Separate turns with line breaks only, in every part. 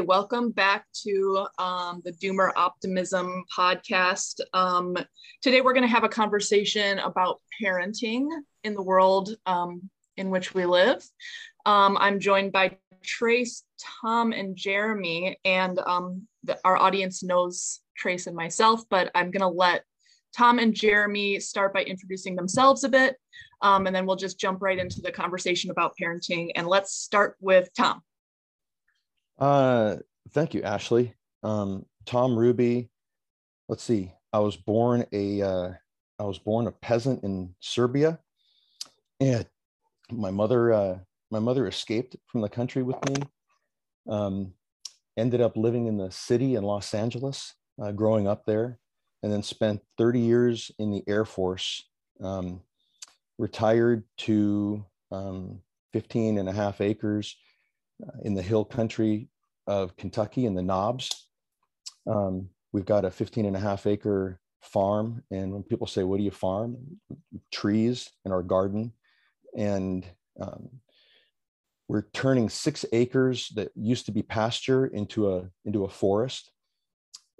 Welcome back to um, the Doomer Optimism podcast. Um, today, we're going to have a conversation about parenting in the world um, in which we live. Um, I'm joined by Tres, Tom, and Jeremy, and um, the, our audience knows Tres and myself, but I'm going to let Tom and Jeremy start by introducing themselves a bit, um, and then we'll just jump right into the conversation about parenting. And let's start with Tom.
Uh, thank you, Ashley. Um, Tom Ruby. Let's see. I was born a uh, I was born a peasant in Serbia, and my mother uh, my mother escaped from the country with me. Um, ended up living in the city in Los Angeles, uh, growing up there, and then spent 30 years in the Air Force. Um, retired to um, 15 and a half acres uh, in the hill country of Kentucky in the Knobs. Um, we've got a 15 and a half acre farm. And when people say, What do you farm? Trees in our garden. And um, we're turning six acres that used to be pasture into a, into a forest.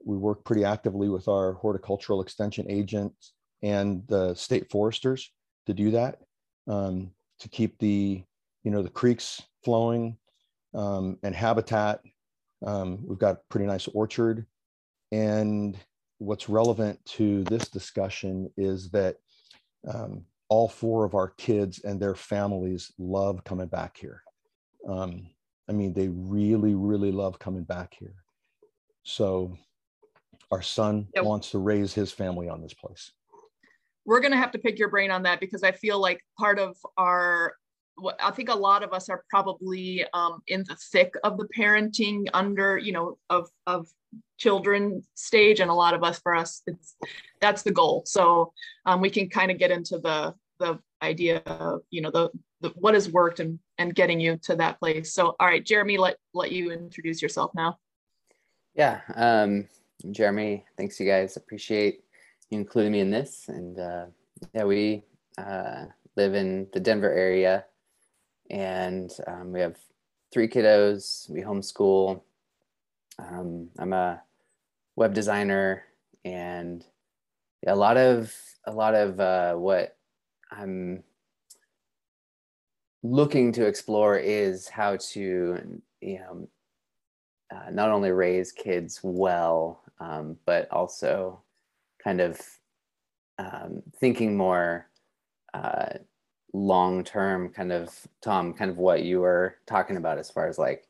We work pretty actively with our horticultural extension agents and the state foresters to do that, um, to keep the, you know, the creeks flowing, um, and habitat. Um, we've got a pretty nice orchard. And what's relevant to this discussion is that um, all four of our kids and their families love coming back here. Um, I mean, they really, really love coming back here. So our son yep. wants to raise his family on this place.
We're going to have to pick your brain on that because I feel like part of our I think a lot of us are probably um, in the thick of the parenting under, you know, of of children stage, and a lot of us, for us, it's that's the goal. So um, we can kind of get into the the idea of, you know, the, the what has worked and and getting you to that place. So, all right, Jeremy, let let you introduce yourself now.
Yeah, um, Jeremy, thanks you guys. Appreciate you including me in this, and uh, yeah, we uh, live in the Denver area and um, we have three kiddos. We homeschool. Um, I'm a web designer, and a lot of a lot of uh, what I'm looking to explore is how to you know uh, not only raise kids well, um, but also kind of um, thinking more uh, long term kind of tom kind of what you were talking about as far as like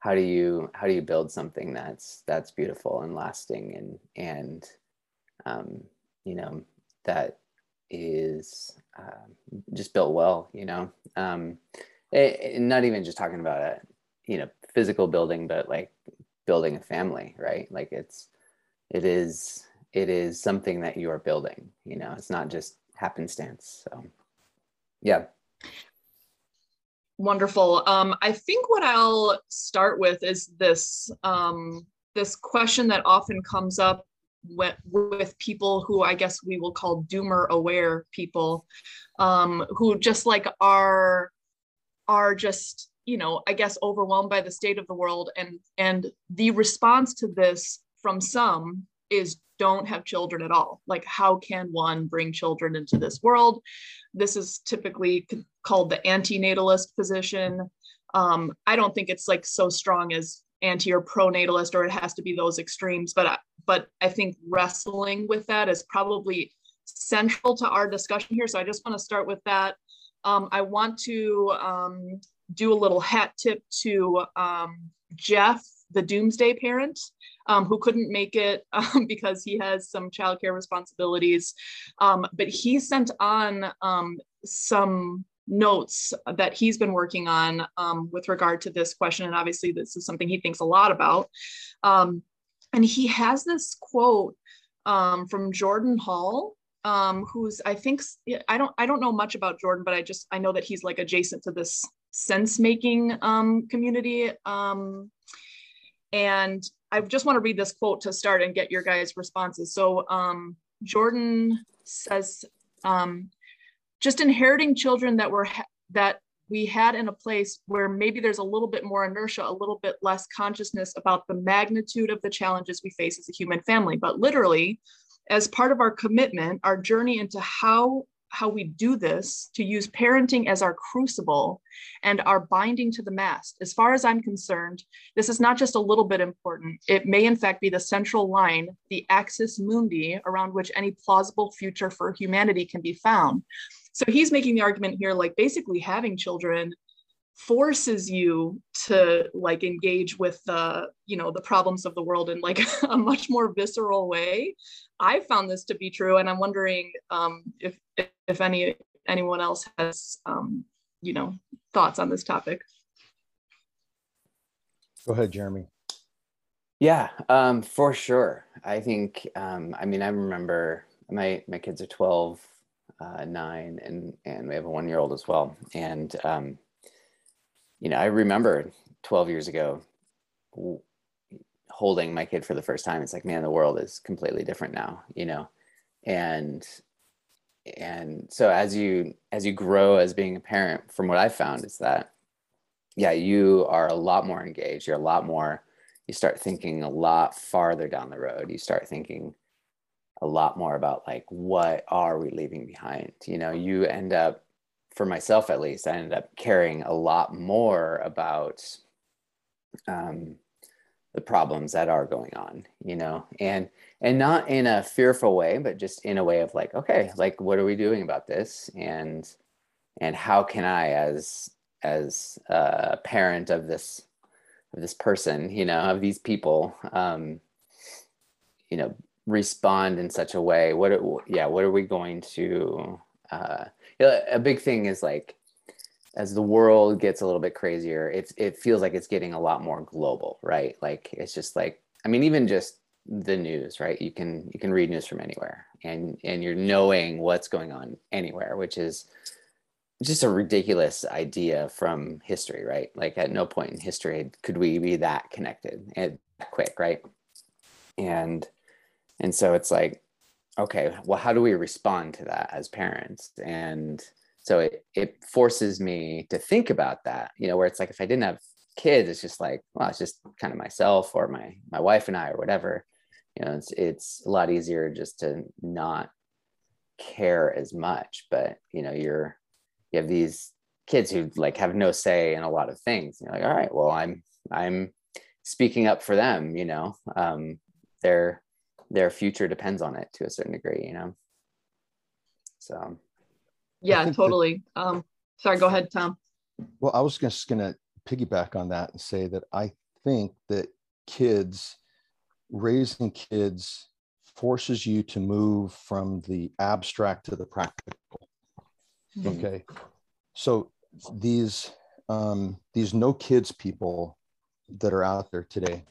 how do you how do you build something that's that's beautiful and lasting and and um, you know that is uh, just built well you know? Um, it, it, not even just talking about a you know physical building but like building a family right? Like it's it is it is something that you are building you know? It's not just happenstance so yeah.
Wonderful. Um, I think what I'll start with is this um, this question that often comes up with, with people who I guess we will call doomer aware people, um, who just like are are just you know I guess overwhelmed by the state of the world and and the response to this from some is don't have children at all. Like, how can one bring children into this world? This is typically called the antinatalist position. Um, I don't think it's like so strong as anti or pro-natalist, or it has to be those extremes. But I, but I think wrestling with that is probably central to our discussion here. So I just want to start with that. Um, I want to um, do a little hat tip to um, Jeff, the doomsday parent um, who couldn't make it um, because he has some childcare responsibilities. Um, but he sent on um, some notes that he's been working on um, with regard to this question. And obviously, this is something he thinks a lot about. Um, and he has this quote from Jordan Hall. who's I think I don't I don't know much about Jordan, but I just I know that he's like adjacent to this sense making community and I just want to read this quote to start and get your guys' responses. So um, Jordan says, um, just inheriting children that were that we had in a place where maybe there's a little bit more inertia, a little bit less consciousness about the magnitude of the challenges we face as a human family. But literally, as part of our commitment, our journey into how how we do this to use parenting as our crucible and our binding to the mast. As far as I'm concerned, this is not just a little bit important. It may, in fact, be the central line, the axis mundi, around which any plausible future for humanity can be found. So he's making the argument here like basically having children forces you to like engage with the you know the problems of the world in like a much more visceral way. I found this to be true and i'm wondering um, if if any anyone else has um, you know thoughts on this topic.
Go ahead jeremy.
Yeah um, for sure. I think um, i mean i remember my my kids are 12 uh, 9 and and we have a one year old as well. And um, you know, I remember 12 years ago holding my kid for the first time. It's like, man, the world is completely different now, you know? And, and so as you, as you grow as being a parent, from what I found is that, yeah, you are a lot more engaged. You're a lot more, you start thinking a lot farther down the road. You start thinking a lot more about like, what are we leaving behind? You know, you end up for myself at least, I ended up caring a lot more about um, the problems that are going on, you know, and and not in a fearful way, but just in a way of like, okay, like what are we doing about this, and and how can I, as as a parent of this of this person, you know, of these people, um, you know, respond in such a way. What, yeah, what are we going to uh, a big thing is like as the world gets a little bit crazier, it it feels like it's getting a lot more global, right? Like it's just like I mean, even just the news, right? You can you can read news from anywhere, and and you're knowing what's going on anywhere, which is just a ridiculous idea from history, right? Like at no point in history could we be that connected and quick, right? And and so it's like okay, well, how do we respond to that as parents? And so it, it forces me to think about that, you know, where it's like, if I didn't have kids, it's just like, well, it's just kind of myself or my, my wife and I, or whatever, you know, it's, it's a lot easier just to not care as much, but you know, you're, you have these kids who like have no say in a lot of things. You're like, all right, well, I'm, I'm speaking up for them, you know, um, they're, their future depends on it to a certain degree you know? So.
Yeah totally. That, um sorry go ahead tom.
Well i was just going to piggyback on that and say that i think that kids raising kids forces you to move from the abstract to the practical. Mm-hmm. okay? So these um, these no kids people that are out there today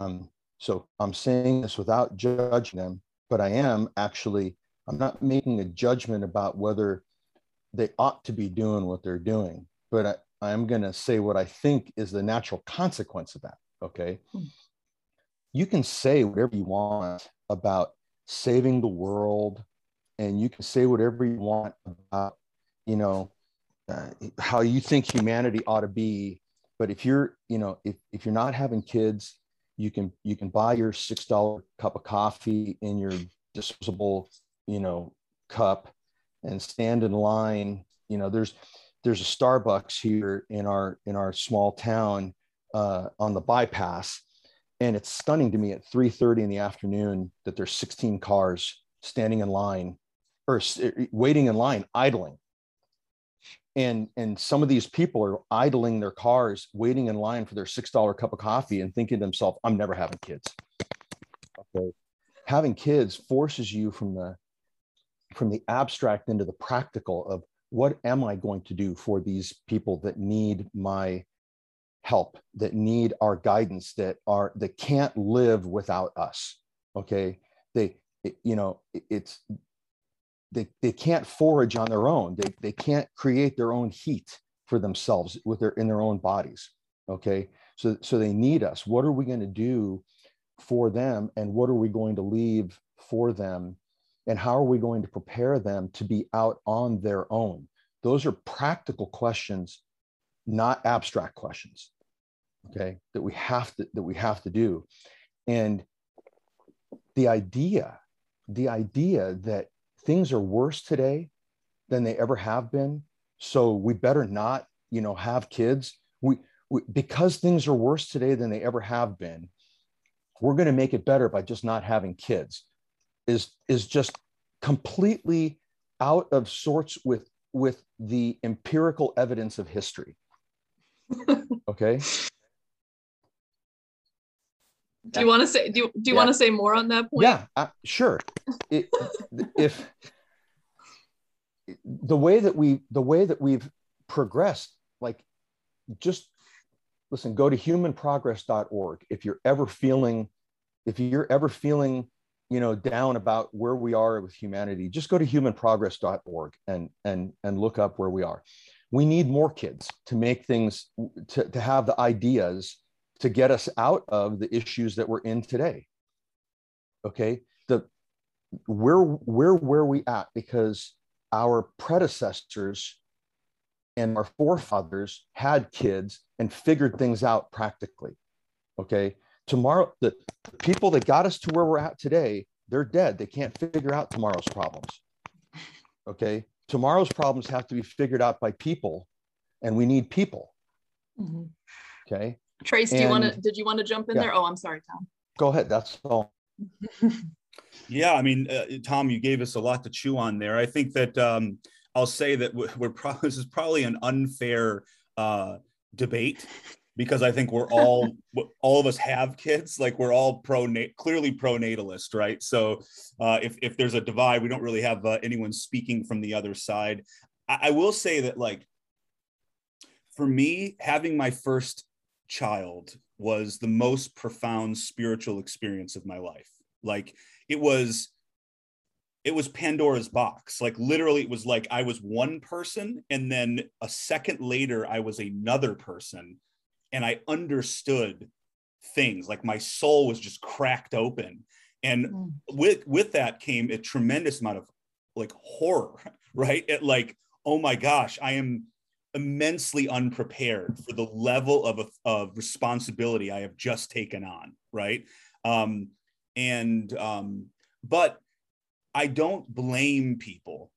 um, so I'm saying this without judging them, but I am actually, I'm not making a judgment about whether they ought to be doing what they're doing, but I, am going to say what I think is the natural consequence of that. Okay. Hmm. You can say whatever you want about saving the world, and you can say whatever you want about, you know, uh, how you think humanity ought to be. But if you're, you know, if, if you're not having kids, you can you can buy your six dollar cup of coffee in your disposable you know cup and stand in line. You know there's there's a starbucks here in our in our small town uh, on the bypass. And it's stunning to me at 3.30 in the afternoon that there's 16 cars standing in line or waiting in line idling and and some of these people are idling their cars waiting in line for their six dollar cup of coffee and thinking to themselves i'm never having kids. Okay. Having kids forces you from the from the abstract into the practical of what am i going to do for these people that need my help that need our guidance that are that can't live without us? Okay. They you know it's they, they can't forage on their own. They, they can't create their own heat for themselves with their in their own bodies. Okay. So, so they need us. What are we going to do for them? And what are we going to leave for them? And how are we going to prepare them to be out on their own? those are practical questions, not abstract questions. Okay, that we have to that we have to do. And the idea, the idea that things are worse today than they ever have been. So we better not, you know, have kids. We, we because things are worse today than they ever have been. We're going to make it better by just not having kids. Is is just completely out of sorts with with the empirical evidence of history. okay.
Do you want to say do you, do you yeah. want to say more on that point?
Yeah, uh, sure. It, if the way that we the way that we've progressed, like just listen, go to humanprogress.org if you're ever feeling if you're ever feeling you know down about where we are with humanity just go to humanprogress.org and and and look up where we are we need more kids to make things to, to have the ideas to get us out of the issues that we're in today. Okay? The where where where we at? Because our predecessors and our forefathers had kids and figured things out practically. Okay? Tomorrow the people that got us to where we're at today they're dead. They can't figure out tomorrow's problems. Okay? Tomorrow's problems have to be figured out by people and we need people. Mm-hmm. okay
Tres do and, you want to did you want to jump in yeah. there oh i'm sorry tom
go ahead that's all
yeah i mean uh, tom you gave us a lot to chew on there i think that um, i'll say that we're probably this is probably an unfair uh, debate because I think we're all all of us have kids. Like we're all pro clearly pro natalist, right? So uh, if if there's a divide, we don't really have uh, anyone speaking from the other side. I, I will say that like for me, having my first child was the most profound spiritual experience of my life. Like it was it was Pandora's box. Like literally, it was like I was one person, and then a second later, I was another person and I understood things like my soul was just cracked open and mm. with with that came a tremendous amount of like horror right it like oh my gosh i am immensely unprepared for the level of, of responsibility i have just taken on right? Um and um but i don't blame people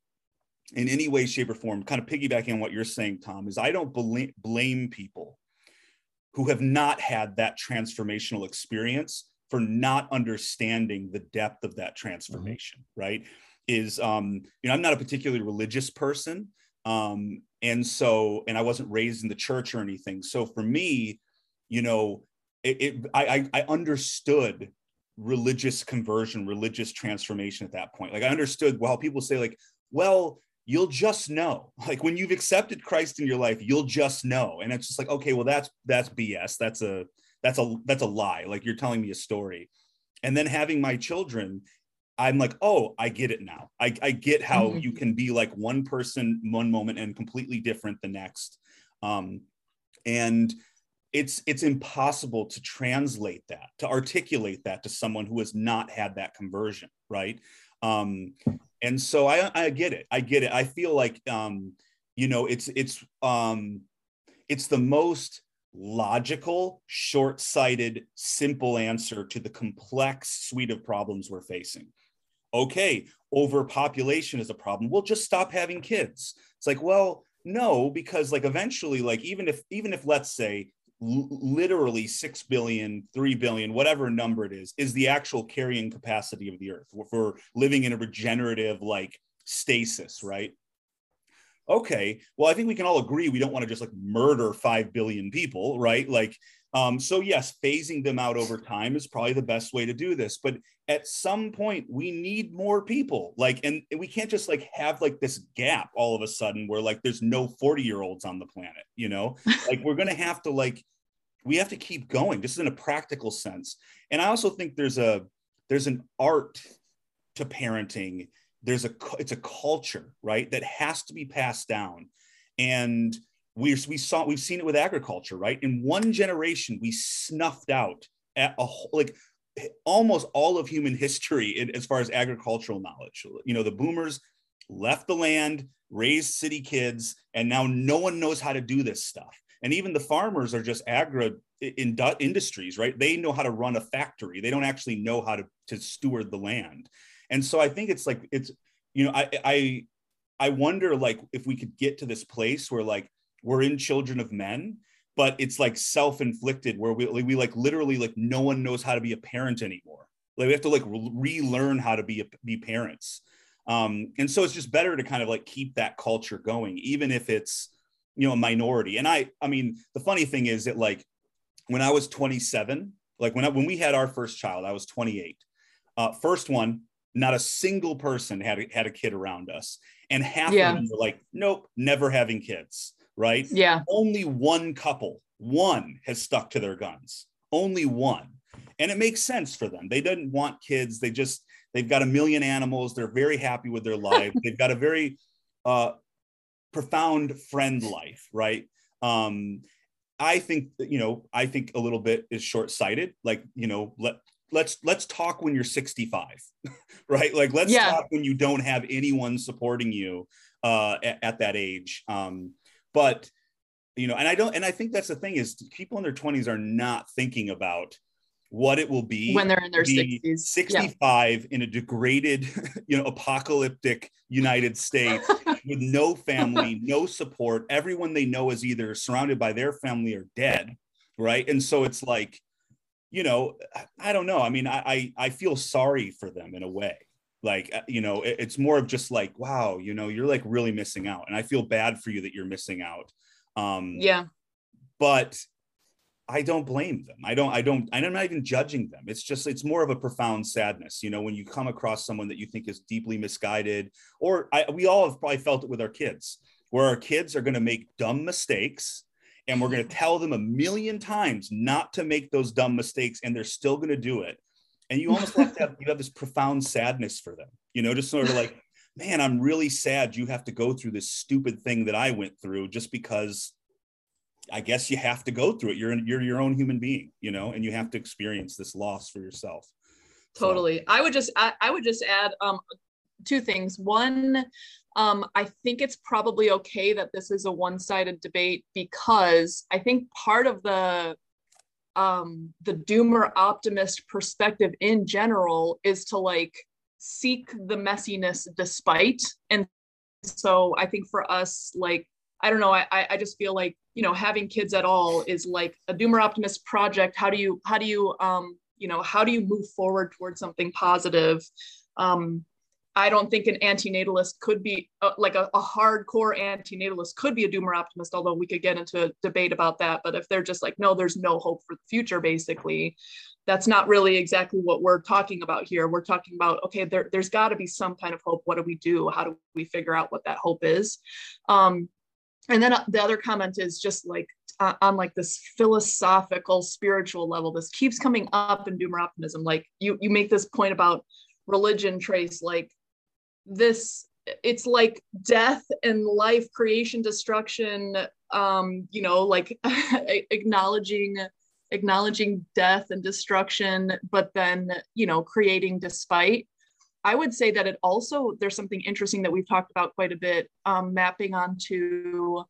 in any way shape or form. Kind of piggybacking on what you're saying tom is i don't blame blame people who have not had that transformational experience for not understanding the depth of that transformation mm-hmm. right? Is um you know i'm not a particularly religious person um and so and i wasn't raised in the church or anything. So for me you know it, it i i understood religious conversion religious transformation at that point. Like i understood while people say like well you'll just know. Like when you've accepted christ in your life you'll just know. And it's just like okay well that's that's bs that's a that's a that's a lie. Like you're telling me a story. And then having my children i'm like oh i get it now i, I get how mm-hmm. you can be like one person one moment and completely different the next um, and it's it's impossible to translate that to articulate that to someone who has not had that conversion right um, and so I, I get it. I get it. I feel like, um, you know, it's, it's, um, it's the most logical, short-sighted, simple answer to the complex suite of problems we're facing. Okay, overpopulation is a problem. We'll just stop having kids. It's like, well, no, because like eventually, like even if even if let's say literally 6 billion 3 billion whatever number it is is the actual carrying capacity of the earth for living in a regenerative like stasis right okay well i think we can all agree we don't want to just like murder 5 billion people right like um, so yes phasing them out over time is probably the best way to do this but at some point we need more people like and we can't just like have like this gap all of a sudden where like there's no 40 year olds on the planet you know? Like we're gonna have to like we have to keep going. Just in a practical sense. And i also think there's a there's an art to parenting. There's a it's a culture right that has to be passed down. And we, we saw we've seen it with agriculture right in one generation we snuffed out at a like almost all of human history in, as far as agricultural knowledge you know the boomers left the land, raised city kids, and now no one knows how to do this stuff. And even the farmers are just agro in industries, right? They know how to run a factory. They don't actually know how to, to steward the land. And so I think it's like it's you know I I I wonder like if we could get to this place where like we're in Children of Men, but it's like self-inflicted where we we like literally like no one knows how to be a parent anymore. Like we have to like relearn how to be a, be parents. Um, and so it's just better to kind of like keep that culture going, even if it's you know a minority. And I I mean the funny thing is that like when I was 27, like when I, when we had our first child, I was 28. Uh, first one, not a single person had a, had a kid around us, and half yeah. of them were like, "Nope, never having kids." Right?
Yeah.
Only one couple, one has stuck to their guns. Only one, and it makes sense for them. They didn't want kids. They just they've got a million animals. They're very happy with their life. they've got a very uh, profound friend life, right? Um, I think you know, I think a little bit is short-sighted. Like, you know, let let's let's talk when you're 65, right? Like let's yeah. talk when you don't have anyone supporting you uh, at, at that age. Um, but you know, and I don't, and I think that's the thing is people in their 20s are not thinking about what it will be
when they're in their 60s
65 yeah. in a degraded you know apocalyptic united states with no family no support. Everyone they know is either surrounded by their family or dead right? And so it's like you know i don't know. I mean i i, I feel sorry for them in a way like uh, you know it, it's more of just like wow you know you're like really missing out and i feel bad for you that you're missing out
um yeah
but I don't blame them. I don't, I don't, I'm not even judging them. It's just, it's more of a profound sadness. You know, when you come across someone that you think is deeply misguided, or I, we all have probably felt it with our kids, where our kids are going to make dumb mistakes and we're going to tell them a million times not to make those dumb mistakes and they're still going to do it. And you almost have to have, you have this profound sadness for them, you know, just sort of like, man, I'm really sad you have to go through this stupid thing that I went through just because I guess you have to go through it. You're you're your own human being, you know, and you have to experience this loss for yourself.
Totally. So. I would just I, I would just add um, two things. One, um, I think it's probably okay that this is a one-sided debate because I think part of the um, the doomer optimist perspective in general is to like seek the messiness despite. And so I think for us, like I don't know, I I just feel like you know having kids at all is like a doomer optimist project how do you how do you um you know how do you move forward towards something positive um i don't think an antinatalist could be uh, like a, a hardcore antinatalist could be a doomer optimist although we could get into a debate about that. But if they're just like no there's no hope for the future basically that's not really exactly what we're talking about here. We're talking about okay there, there's got to be some kind of hope. What do we do? How do we figure out what that hope is? Um, and then uh, the other comment is just like uh, on like this philosophical spiritual level this keeps coming up in doomer optimism. Like you you make this point about religion Tres like this it's like death and life creation destruction um you know like acknowledging acknowledging death and destruction but then you know creating despite I would say that it also, there's something interesting that we've talked about quite a bit, um, mapping onto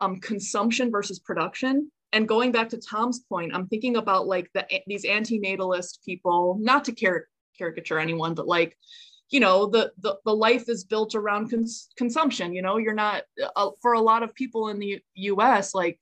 um, consumption versus production. And going back to Tom's point, I'm thinking about like the, these antinatalist people, not to car- caricature anyone, but like, you know, the, the, the life is built around cons- consumption. You know, you're not, uh, for a lot of people in the US, like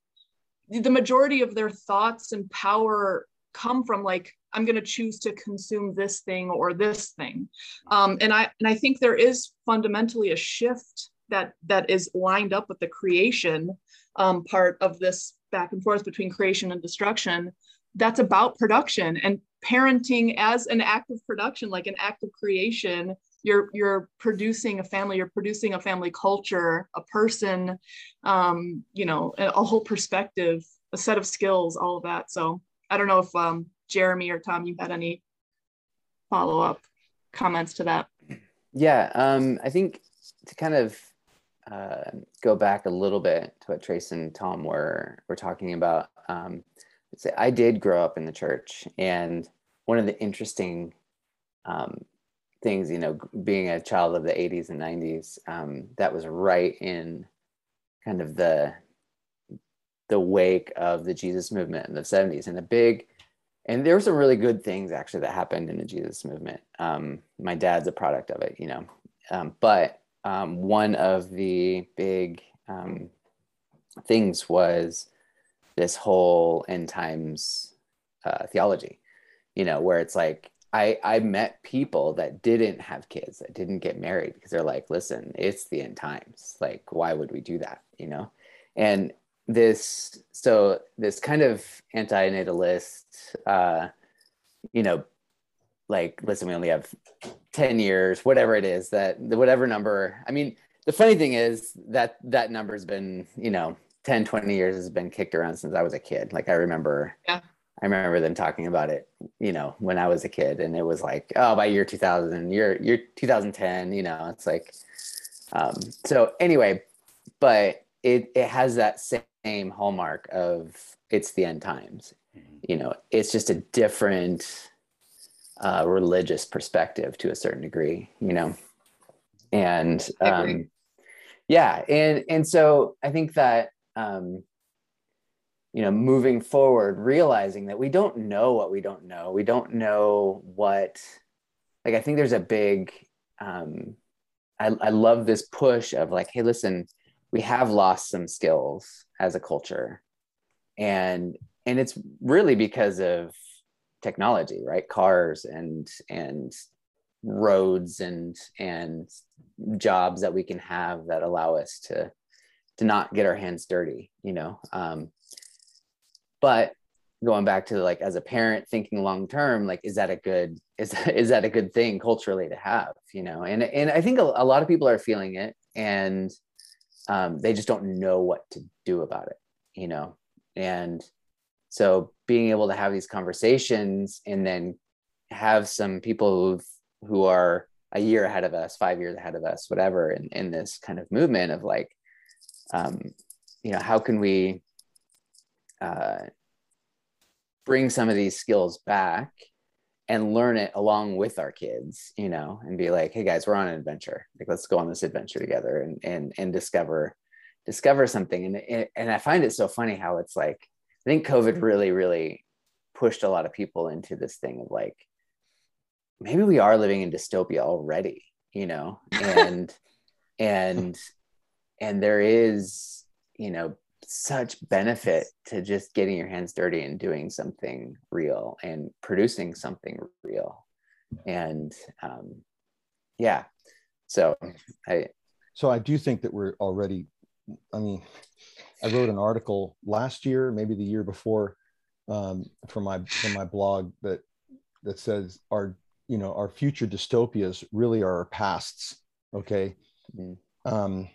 the majority of their thoughts and power come from like i'm going to choose to consume this thing or this thing um, and i and i think there is fundamentally a shift that that is lined up with the creation um, part of this back and forth between creation and destruction that's about production and parenting as an act of production like an act of creation you're you're producing a family you're producing a family culture a person um, you know a, a whole perspective a set of skills all of that so I don't know if um, Jeremy or Tom, you had any follow up comments to that.
Yeah, um, I think to kind of uh, go back a little bit to what Tres and Tom were were talking about. Um, I did grow up in the church, and one of the interesting um, things, you know, being a child of the 80s and 90s, um, that was right in kind of the the wake of the Jesus movement in the 70s and a big and there were some really good things actually that happened in the Jesus movement. Um, my dad's a product of it, you know. Um, but um, one of the big um, things was this whole end times uh, theology, you know, where it's like I I met people that didn't have kids that didn't get married because they're like, listen, it's the end times. Like, why would we do that? You know, and this so this kind of anti-natalist, uh, you know, like listen, we only have ten years, whatever it is that whatever number. I mean, the funny thing is that that number's been you know 10 20 years has been kicked around since i was a kid. Like i remember
yeah.
I remember them talking about it, you know, when I was a kid, and it was like, oh, by year 2000, year year 2010, you know, it's like, um, so anyway, but it it has that same hallmark of it's the end times, mm-hmm. you know, it's just a different uh, religious perspective to a certain degree, you know, and um, yeah, and and so I think that um, you know moving forward realizing that we don't know what we don't know. We don't know what like i think there's a big um i, I love this push of like hey listen we have lost some skills as a culture. And and it's really because of technology right? Cars and and roads and and jobs that we can have that allow us to to not get our hands dirty you know um but going back to like as a parent thinking long term like is that a good is is that a good thing culturally to have you know? And and i think a, a lot of people are feeling it and um, they just don't know what to do about it you know? And so being able to have these conversations and then have some people who who are a year ahead of us five years ahead of us whatever in, in this kind of movement of like um, you know how can we uh, bring some of these skills back and learn it along with our kids, you know, and be like, hey guys, we're on an adventure. Like let's go on this adventure together and and and discover discover something. And and I find it so funny how it's like I think COVID really really pushed a lot of people into this thing of like maybe we are living in dystopia already, you know, and and and there is you know such benefit to just getting your hands dirty and doing something real and producing something real. And um, yeah. So i
so i do think that we're already i mean i wrote an article last year maybe the year before um, for my for my blog that that says our you know our future dystopias really are our pasts okay? Mm-hmm. um,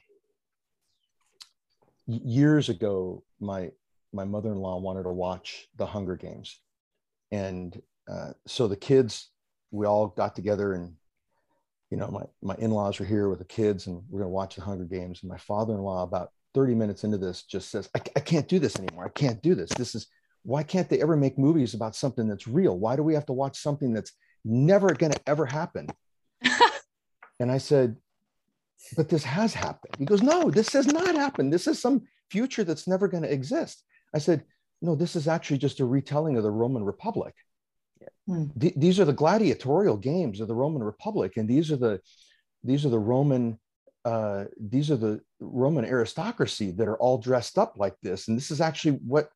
years ago, my my mother-in-law wanted to watch the Hunger Games, and uh, so the kids, we all got together, and you know, my my in-laws were here with the kids, and we're gonna watch the Hunger Games. And my father-in-law, about 30 minutes into this, just says, I, I can't do this anymore. I can't do this. This is why can't they ever make movies about something that's real? Why do we have to watch something that's never going to ever happen? and I said, but this has happened. He goes, no, this has not happened. This is some future that's never going to exist. I said, no, this is actually just a retelling of the Roman Republic. Hmm. Th- these are the gladiatorial games of the Roman Republic, and these are the these are the Roman uh, these are the Roman aristocracy that are all dressed up like this, and this is actually what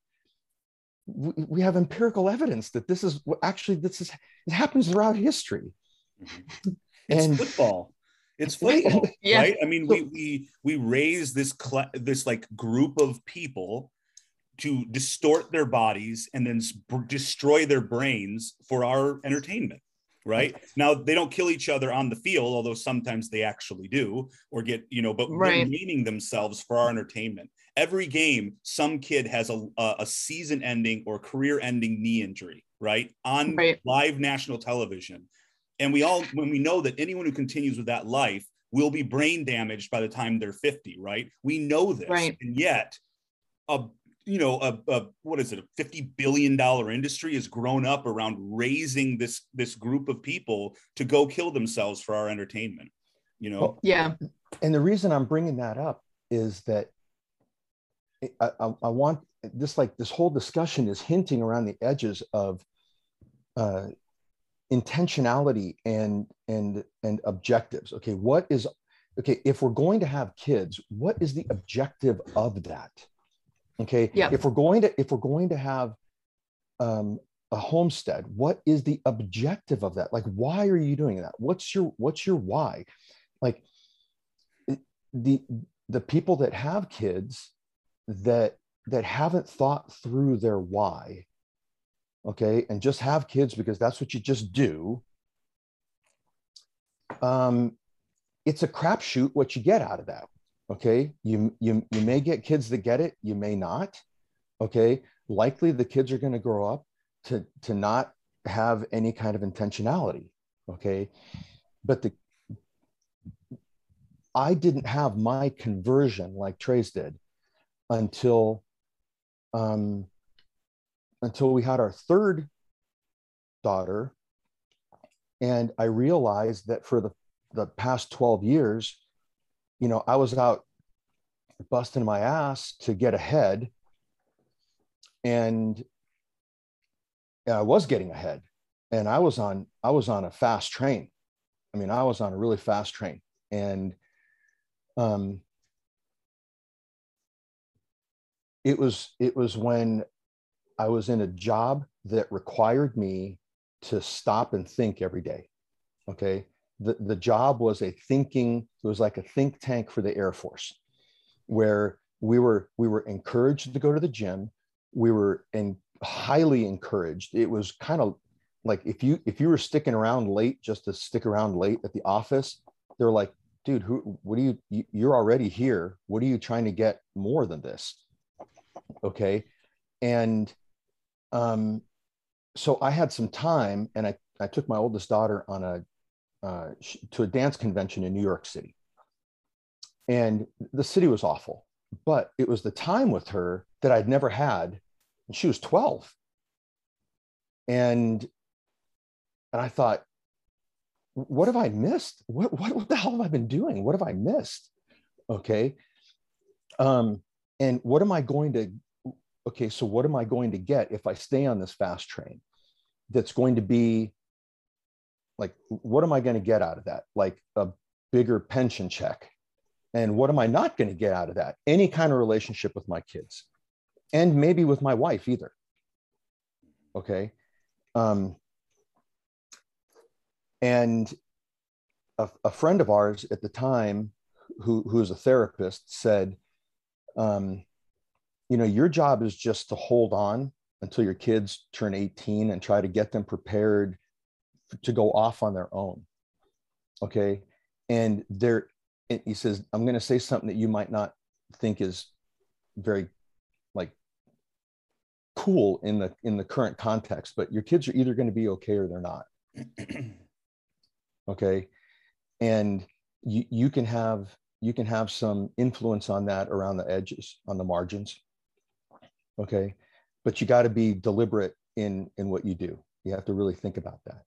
we, we have empirical evidence that this is what actually this is it happens throughout history.
Mm-hmm. It's and, football. It's football, yeah. right? I mean, we we we raise this cl- this like group of people to distort their bodies and then destroy their brains for our entertainment right now they don't kill each other on the field although sometimes they actually do or get you know but right. they're naming themselves for our entertainment every game some kid has a, a season ending or career ending knee injury right on right. live national television and we all, when we know that anyone who continues with that life will be brain damaged by the time they're 50, right? We know this.
Right.
And yet, a you know a, a what is it a 50 billion dollar industry has grown up around raising this this group of people to go kill themselves for our entertainment you know well,
yeah
and the reason i'm bringing that up is that I, I, I, want this like this whole discussion is hinting around the edges of uh, intentionality and and and objectives. Okay what is okay if we're going to have kids what is the objective of that? Okay
yeah.
if we're going to if we're going to have um, a homestead what is the objective of that? Like why are you doing that? What's your what's your why? Like the the people that have kids that that haven't thought through their why okay? And just have kids because that's what you just do. Um it's a crapshoot what you get out of that okay? You you you may get kids that get it you may not okay? Likely the kids are going to grow up to to not have any kind of intentionality okay? But the i didn't have my conversion like Trey's did until um until we had our third daughter and i realized that for the the past 12 years you know, I was out busting my ass to get ahead. And I was getting ahead. And I was on, I was on a fast train. I mean, I was on a really fast train. And um it was it was when I was in a job that required me to stop and think every day. Okay the, the job was a thinking, it was like a think tank for the Air Force, where we were we were encouraged to go to the gym. We were in, highly encouraged. It was kind of like if you if you were sticking around late just to stick around late at the office, they're like, dude, who what you, you you're already here. What are you trying to get more than this? Okay. And um so I had some time and I, I took my oldest daughter on a uh, to a dance convention in New York City. And the city was awful, but it was the time with her that I'd never had. And she was 12. And, and I thought, what have I missed? What, what, what the hell have I been doing? What have I missed? Okay. Um, and what am I going to, okay, so what am I going to get if I stay on this fast train that's going to be like what am i going to get out of that? Like a bigger pension check. And what am i not going to get out of that? Any kind of relationship with my kids. And maybe with my wife either. Okay? Um, and a, a, friend of ours at the time who, who is a therapist said um, you know your job is just to hold on until your kids turn 18 and try to get them prepared to go off on their own. Okay. And there, he says, I'm going to say something that you might not think is very like cool in the in the current context, but your kids are either going to be okay or they're not. okay. And you, you can have you can have some influence on that around the edges, on the margins. Okay. But you got to be deliberate in in what you do. You have to really think about that.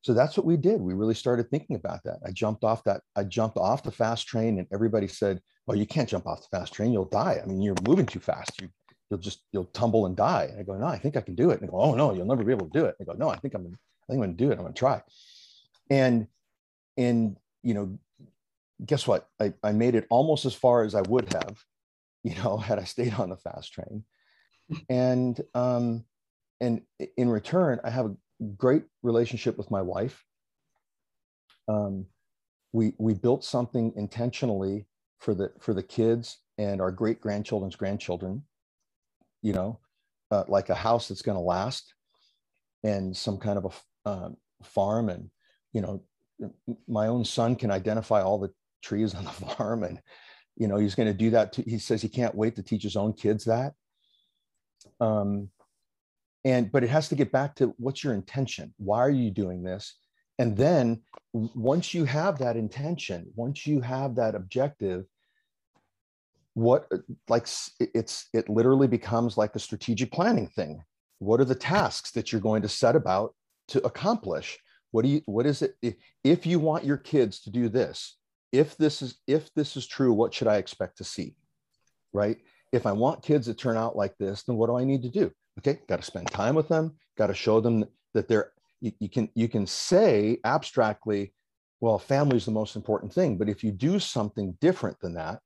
So that's what we did. We really started thinking about that. I jumped off that i jumped off the fast train and everybody said well you can't jump off the fast train. You'll die. I mean you're moving too fast. You, you'll just you'll tumble and die. And i go no i think i can do it. And I go oh no you'll never be able to do it. And I go no i think i'm i think i'm going to do it. I'm going to try. And and you know guess what? I, I made it almost as far as i would have you know had i stayed on the fast train and um and in return i have a great relationship with my wife. Um, we we built something intentionally for the for the kids and our great grandchildren's grandchildren. You know, uh, like a house that's going to last, and some kind of a uh, farm, and you know, my own son can identify all the trees on the farm, and you know, he's going to do that. Too. He says he can't wait to teach his own kids that. Um, and but it has to get back to what's your intention? Why are you doing this? And then once you have that intention once you have that objective what like it's it literally becomes like a strategic planning thing. What are the tasks that you're going to set about to accomplish? What do you what is it if you want your kids to do this if this is if this is true what should i expect to see? Right if i want kids to turn out like this then what do i need to do? Okay got to spend time with them got to show them that they're you, you can you can say abstractly well family is the most important thing but if you do something different than that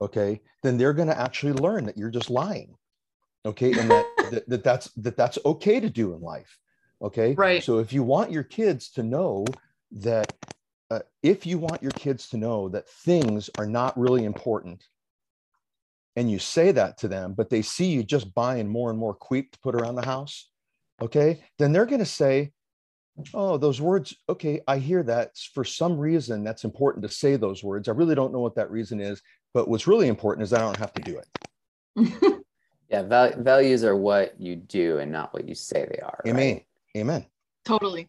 okay then they're going to actually learn that you're just lying okay and that, that, that that's that that's okay to do in life okay?
Right.
So if you want your kids to know that uh, if you want your kids to know that things are not really important and you say that to them but they see you just buying more and more queep to put around the house okay then they're going to say oh those words okay i hear that. For some reason that's important to say those words. I really don't know what that reason is but what's really important is i don't have to do
it. Yeah val- values are what you do and not what you say they are
amen. right? amen.
Totally.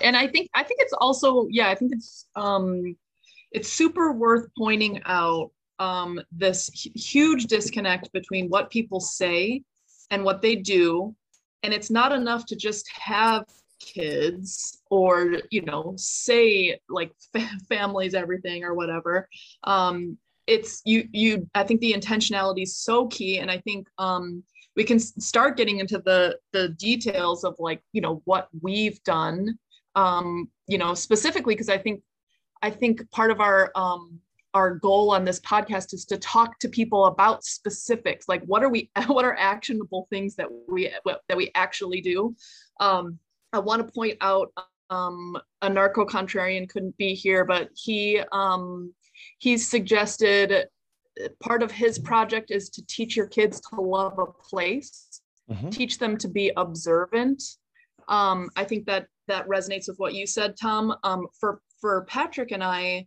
And i think i think it's also yeah i think it's um it's super worth pointing out um this huge disconnect between what people say and what they do. And it's not enough to just have kids or you know say like families everything or whatever. Um it's you you i think the intentionality is so key. And i think um we can start getting into the the details of like you know what we've done um you know specifically because i think i think part of our um our goal on this podcast is to talk to people about specifics like what are we what are actionable things that we that we actually do? Um i want to point out um a narco contrarian couldn't be here but he um he's suggested part of his project is to teach your kids to love a place mm-hmm. teach them to be observant. Um, i think that that resonates with what you said tom. Um, for for patrick and i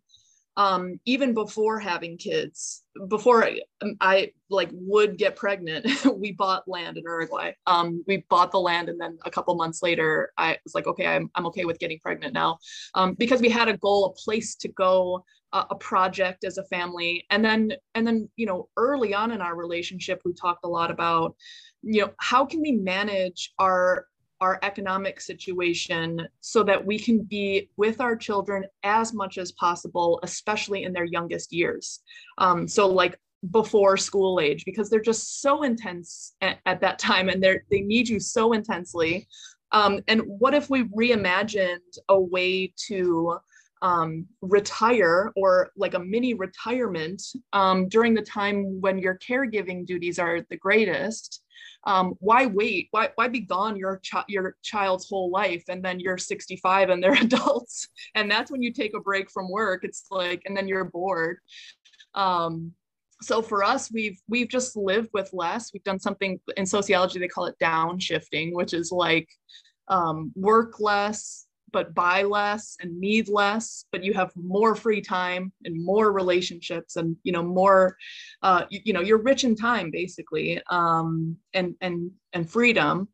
um, even before having kids, before I, I like would get pregnant, we bought land in Uruguay. Um, we bought the land, and then a couple months later, I was like, okay, I'm, I'm okay with getting pregnant now, um, because we had a goal, a place to go, uh, a project as a family, and then and then you know early on in our relationship, we talked a lot about, you know, how can we manage our our economic situation so that we can be with our children as much as possible, especially in their youngest years. Um, so, like before school age, because they're just so intense at, at that time and they they need you so intensely. Um, and what if we reimagined a way to um, retire or like a mini retirement um, during the time when your caregiving duties are the greatest? Um, why wait? Why, why be gone your, ch- your child's whole life and then you're 65 and they're adults? And that's when you take a break from work. It's like, and then you're bored. Um, so for us, we've we've just lived with less. We've done something in sociology they call it downshifting, which is like um, work less, but buy less and need less but you have more free time and more relationships and you know more uh, you, you know you're rich in time basically um, and and and freedom.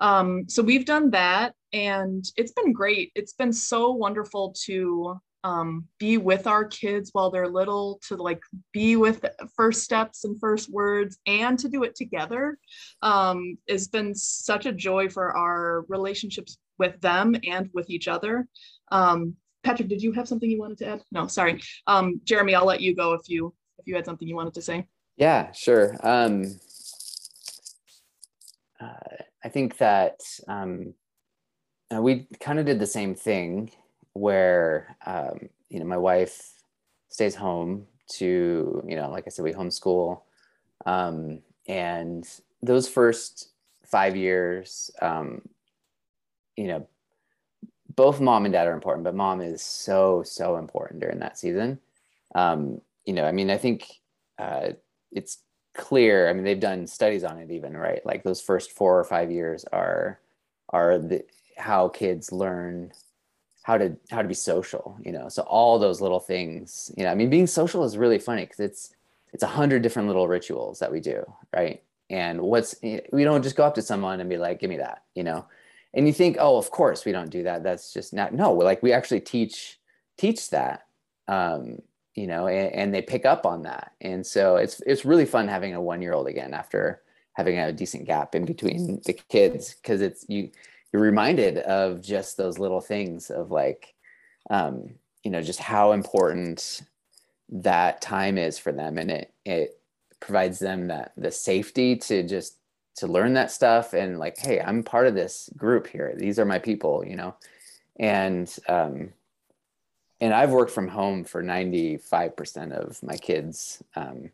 Um, so we've done that and it's been great. It's been so wonderful to um, be with our kids while they're little to like be with first steps and first words and to do it together um, has been such a joy for our relationships with them and with each other. Um, Patrick, did you have something you wanted to add? No, sorry. Um, Jeremy, I'll let you go if you if you had something you wanted to say.
Yeah, sure. Um, uh, I think that um, uh, we kind of did the same thing where um, you know my wife stays home to you know like I said we homeschool um, and those first five years um, you know, both mom and dad are important, but mom is so, so important during that season. Um, you know, I mean, I think uh, it's clear. I mean, they've done studies on it even, right? Like those first four or five years are are the how kids learn how to how to be social you know so all those little things you know i mean being social is really funny because it's it's a hundred different little rituals that we do right and what's we don't just go up to someone and be like give me that you know and you think oh of course we don't do that that's just not no like we actually teach teach that um, you know, and, and, they pick up on that. And so it's it's really fun having a one year old again after having a decent gap in between the kids because it's you you're reminded of just those little things of like um, you know just how important that time is for them and it it provides them that the safety to just to learn that stuff and like hey i'm part of this group here. These are my people you know? And um and i've worked from home for 95% of my kids um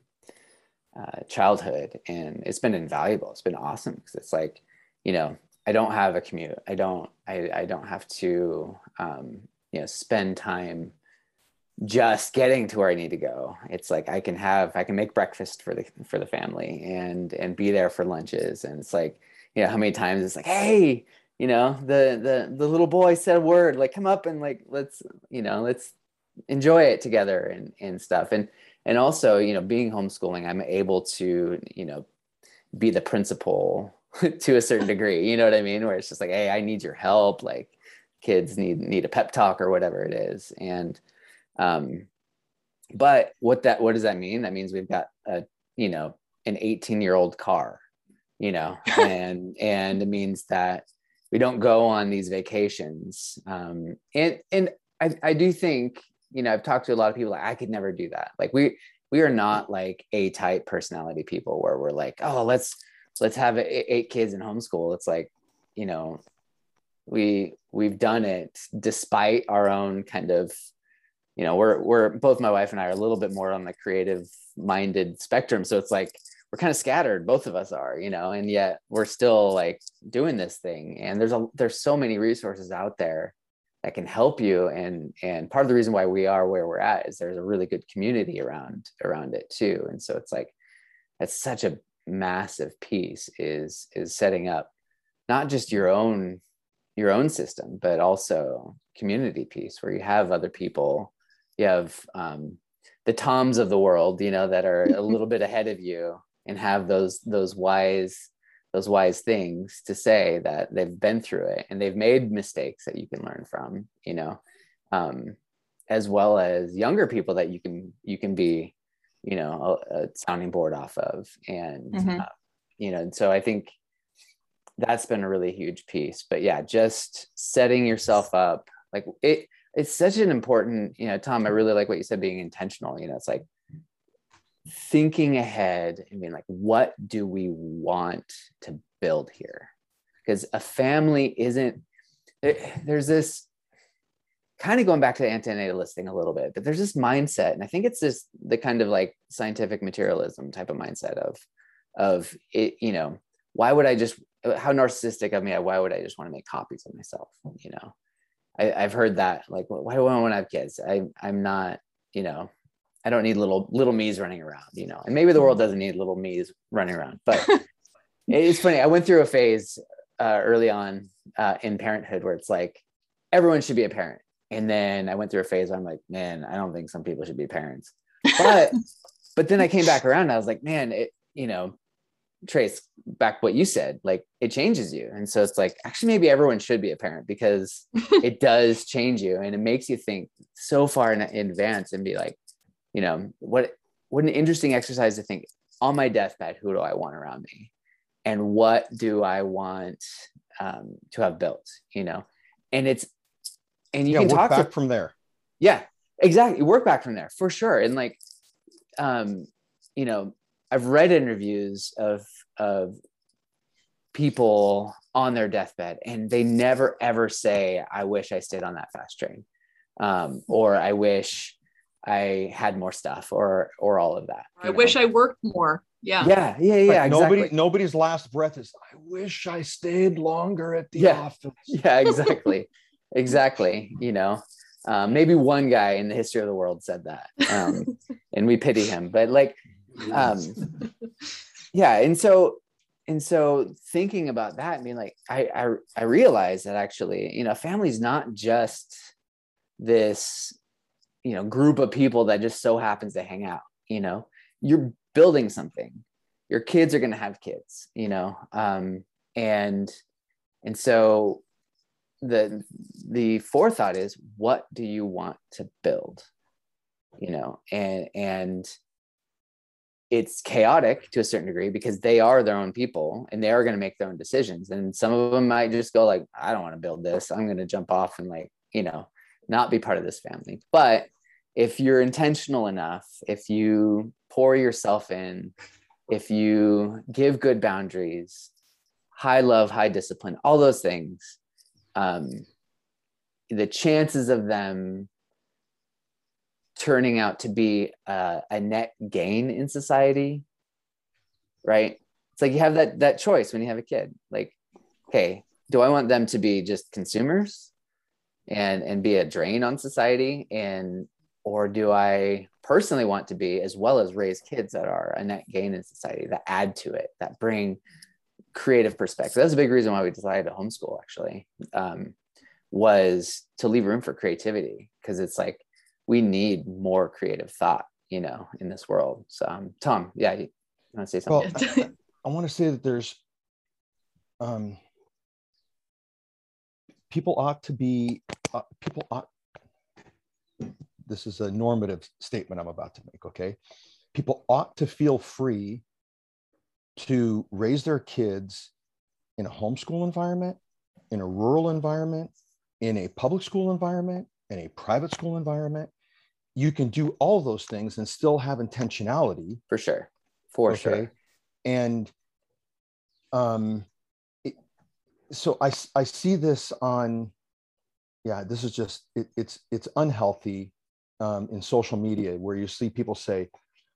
uh, childhood and it's been invaluable. It's been awesome because it's like you know i don't have a commute. I don't i, I don't have to um you know spend time just getting to where I need to go. It's like I can have I can make breakfast for the for the family and and be there for lunches. And it's like, you know, how many times it's like, hey, you know, the the the little boy said a word, like come up and like let's, you know, let's enjoy it together and and stuff. And and also, you know, being homeschooling, I'm able to, you know, be the principal to a certain degree. You know what I mean? Where it's just like, hey, I need your help. Like kids need need a pep talk or whatever it is. And um, but what that what does that mean? That means we've got a you know an 18 year old car, you know, and and it means that we don't go on these vacations. Um, and and I, I do think you know I've talked to a lot of people like I could never do that. Like we we are not like a type personality people where we're like oh let's let's have eight kids in homeschool. It's like you know we we've done it despite our own kind of you know we're we're both my wife and I are a little bit more on the creative minded spectrum. So it's like we're kind of scattered both of us are you know and yet we're still like doing this thing. And there's a there's so many resources out there that can help you. And and part of the reason why we are where we're at is there's a really good community around around it too. And so it's like that's such a massive piece is is setting up not just your own your own system but also community piece where you have other people you have um, the toms of the world you know that are a little bit ahead of you and have those those wise those wise things to say that they've been through it and they've made mistakes that you can learn from you know um, as well as younger people that you can you can be you know a, a sounding board off of and mm-hmm. uh, you know so i think that's been a really huge piece but yeah just setting yourself up like it it's such an important you know tom i really like what you said being intentional you know it's like thinking ahead and being like what do we want to build here? Because a family isn't eh, there's this kind of going back to the antinatal thing a little bit but there's this mindset and i think it's this the kind of like scientific materialism type of mindset of of it you know why would i just how narcissistic of me why would i just want to make copies of myself you know I, have heard that like, why do I want to have kids? I, I'm not, you know, I don't need little little me's running around, you know. And maybe the world doesn't need little me's running around, but it's funny. I went through a phase uh, early on uh, in parenthood where it's like everyone should be a parent, and then I went through a phase where I'm like, man, I don't think some people should be parents. But but then I came back around. I was like, man, it you know, trace back what you said like it changes you. And so it's like actually maybe everyone should be a parent because it does change you and it makes you think so far in, in advance and be like you know what what an interesting exercise to think on my deathbed who do i want around me? And what do i want um, to have built you know? And it's and you yeah, can
work
talk
back
to,
from there.
Yeah exactly. Work back from there for sure. And like um you know I've read interviews of of people on their deathbed and they never ever say i wish i stayed on that fast train um, or i wish i had more stuff or or all of that
i know? wish i worked more yeah
yeah yeah yeah
like exactly. nobody nobody's last breath is i wish i stayed longer at the
yeah.
office
yeah exactly exactly you know um, maybe one guy in the history of the world said that um, and we pity him but like um, yeah and so and so thinking about that i mean like I, I i realized that actually you know family's not just this you know group of people that just so happens to hang out you know? You're building something. Your kids are going to have kids you know? Um and and so the the forethought is what do you want to build? You know and and it's chaotic to a certain degree because they are their own people and they are going to make their own decisions. And some of them might just go like i don't want to build this. I'm going to jump off and like you know not be part of this family. But if you're intentional enough if you pour yourself in if you give good boundaries high love high discipline all those things um, the chances of them turning out to be a, a net gain in society right? It's like you have that that choice when you have a kid like okay do i want them to be just consumers and and be a drain on society? And or do i personally want to be as well as raise kids that are a net gain in society that add to it that bring creative perspective? That's a big reason why we decided to homeschool actually um, was to leave room for creativity because it's like we need more creative thought you know in this world. So um, tom yeah you want to say something?
Well, I, I want to say that there's um, people ought to be uh, people ought this is a normative statement i'm about to make okay? People ought to feel free to raise their kids in a homeschool environment in a rural environment in a public school environment, in a private school environment, you can do all those things and still have intentionality.
For sure. For okay? sure.
And um, it, so I, I see this on, yeah, this is just, it, it's, it's unhealthy um, in social media where you see people say,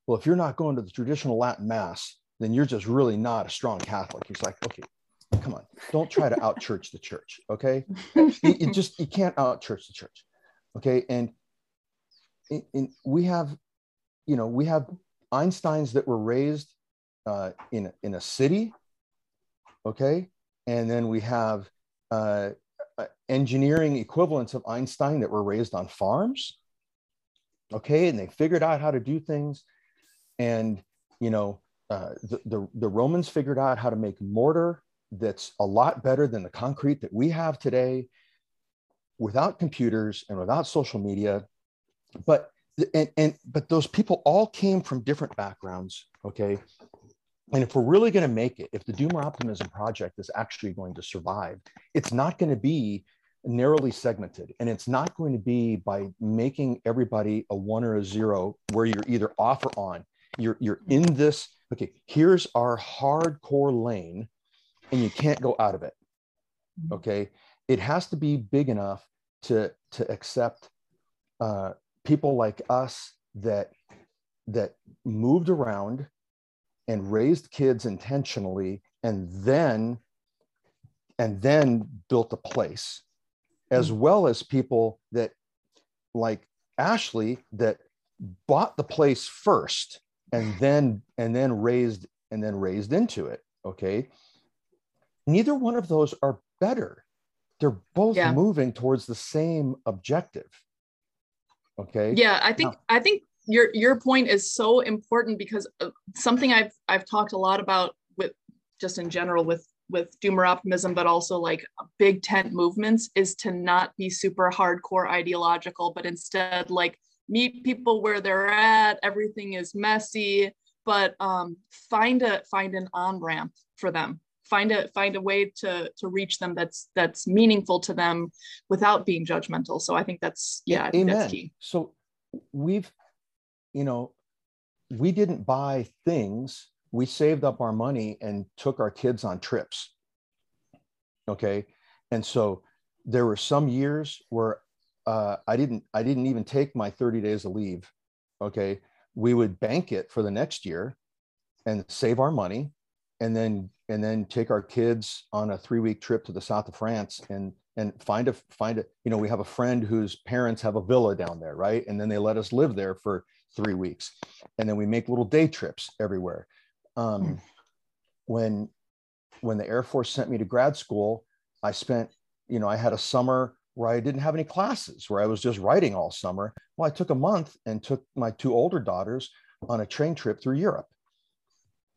well, if you're not going to the traditional Latin mass, then you're just really not a strong Catholic. He's like, okay, come on don't try to out church the church okay you, you, just you can't out church the church okay and in, we have you know we have einsteins that were raised uh, in, in a city okay? And then we have uh, uh, engineering equivalents of einstein that were raised on farms okay? And they figured out how to do things. And you know uh, the, the, the romans figured out how to make mortar that's a lot better than the concrete that we have today without computers and without social media but and, and but those people all came from different backgrounds okay and if we're really going to make it if the doomer optimism project is actually going to survive it's not going to be narrowly segmented and it's not going to be by making everybody a one or a zero where you're either off or on you're you're in this okay here's our hardcore lane and you can't go out of it. Mm-hmm. Okay. It has to be big enough to, to accept uh, people like us that, that moved around and raised kids intentionally and then, and then built a place as mm-hmm. well as people that like Ashley that bought the place first and then and then raised and then raised into it okay neither one of those are better. They're both yeah. moving towards the same objective. Okay.
Yeah, I think now, I think your your point is so important because something I've I've talked a lot about with just in general with with doomer optimism, but also like big tent movements is to not be super hardcore ideological, but instead like meet people where they're at. Everything is messy, but um, find a find an on ramp for them find a find a way to to reach them that's that's meaningful to them without being judgmental. So i think that's yeah I think
Amen.
that's key.
So we've you know we didn't buy things. We saved up our money and took our kids on trips. Okay? And so there were some years where uh, i didn't i didn't even take my 30 days of leave. Okay? We would bank it for the next year and save our money and then and then take our kids on a three week trip to the south of France and and find a find a you know we have a friend whose parents have a villa down there right? And then they let us live there for three weeks. And then we make little day trips everywhere. Um, mm. when when the air force sent me to grad school i spent you know i had a summer where i didn't have any classes where i was just writing all summer. Well i took a month and took my two older daughters on a train trip through europe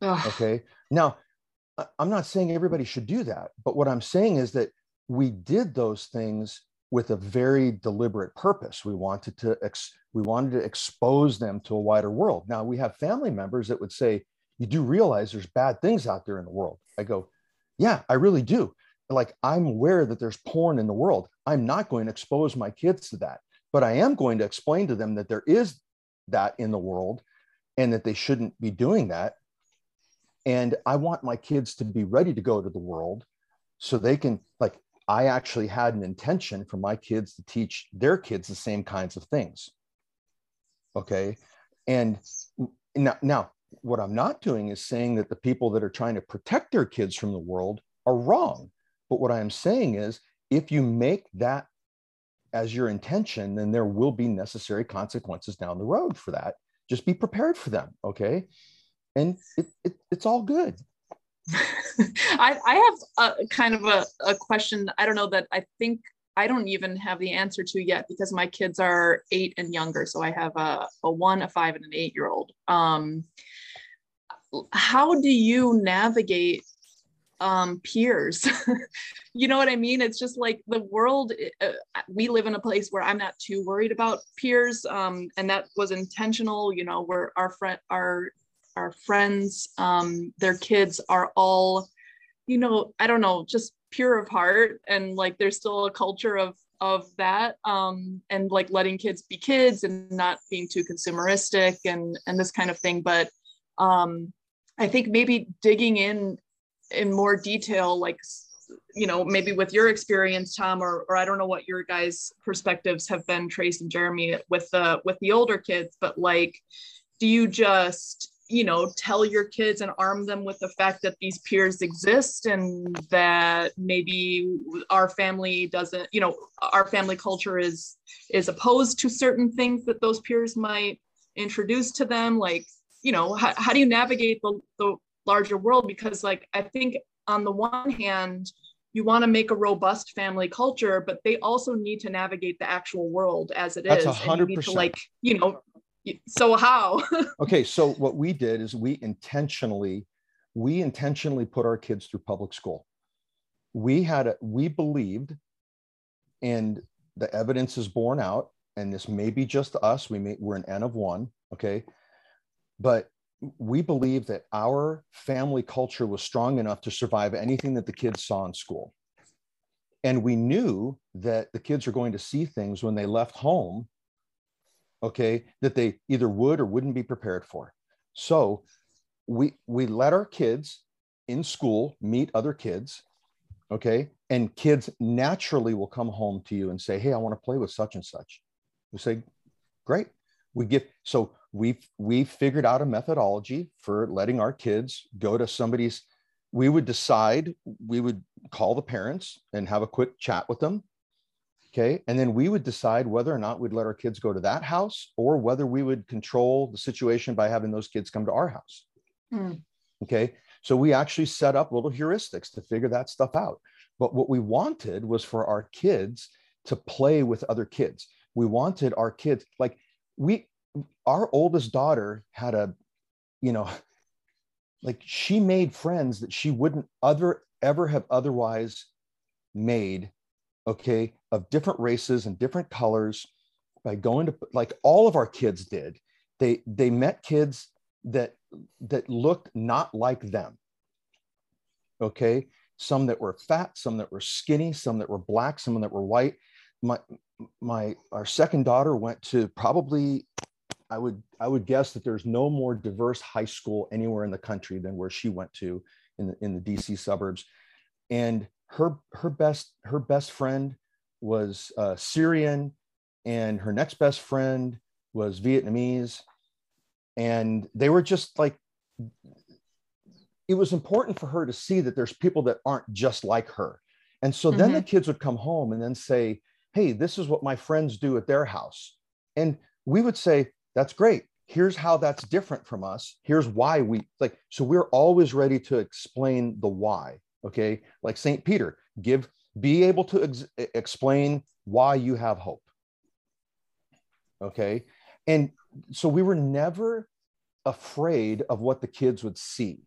Ugh. okay now I'm not saying everybody should do that, but what I'm saying is that we did those things with a very deliberate purpose. We wanted to ex- we wanted to expose them to a wider world. Now we have family members that would say, "You do realize there's bad things out there in the world." I go, "Yeah, I really do." Like I'm aware that there's porn in the world. I'm not going to expose my kids to that, but I am going to explain to them that there is that in the world and that they shouldn't be doing that. And I want my kids to be ready to go to the world so they can like I actually had an intention for my kids to teach their kids the same kinds of things. Okay. And now, now, what I'm not doing is saying that the people that are trying to protect their kids from the world are wrong. But what I am saying is if you make that as your intention, then there will be necessary consequences down the road for that. Just be prepared for them. Okay. And it, it, it's all good.
I, I have a kind of a, a question. I don't know that I think I don't even have the answer to yet because my kids are eight and younger. So I have a, a one, a five, and an eight year old. Um, how do you navigate um, peers? you know what I mean? It's just like the world, uh, we live in a place where I'm not too worried about peers. Um, and that was intentional, you know, where our friend, our our friends, um, their kids are all, you know, I don't know, just pure of heart. And like there's still a culture of of that um, and like letting kids be kids and not being too consumeristic and and this kind of thing. But um, I think maybe digging in in more detail, like you know, maybe with your experience, Tom, or or I don't know what your guys' perspectives have been, Tres and Jeremy, with the with the older kids, but like, do you just you know tell your kids and arm them with the fact that these peers exist and that maybe our family doesn't you know our family culture is is opposed to certain things that those peers might introduce to them like you know how, how do you navigate the, the larger world because like i think on the one hand you want to make a robust family culture but they also need to navigate the actual world as it
That's
is.
100%.
and you need to like you know so how?
Okay so what we did is we intentionally we intentionally put our kids through public school. We had a we believed and the evidence is borne out and this may be just us we may we're an n of one okay? But we believe that our family culture was strong enough to survive anything that the kids saw in school. And we knew that the kids are going to see things when they left home okay, that they either would or wouldn't be prepared for. So we we let our kids in school meet other kids, okay, and kids naturally will come home to you and say, "Hey, I want to play with such and such." We say, "Great." We give so we we figured out a methodology for letting our kids go to somebody's we would decide we would call the parents and have a quick chat with them Okay. And then we would decide whether or not we'd let our kids go to that house or whether we would control the situation by having those kids come to our house. Hmm. Okay. So we actually set up little heuristics to figure that stuff out. But what we wanted was for our kids to play with other kids. We wanted our kids, like we, our oldest daughter had a, you know, like she made friends that she wouldn't other ever have otherwise made okay, of different races and different colors by going to like all of our kids did. They they met kids that that looked not like them. Okay, some that were fat, some that were skinny, some that were black, some that were white. My my our second daughter went to probably I would I would guess that there's no more diverse high school anywhere in the country than where she went to in the, in the DC suburbs, and her her best her best friend was uh, Syrian, and her next best friend was Vietnamese, and they were just like it was important for her to see that there's people that aren't just like her. And so then mm-hmm. the kids would come home and then say, Hey, this is what my friends do at their house. And we would say, That's great. Here's how that's different from us. Here's why we like. So we're always ready to explain the why okay like st peter give be able to ex- explain why you have hope okay and so we were never afraid of what the kids would see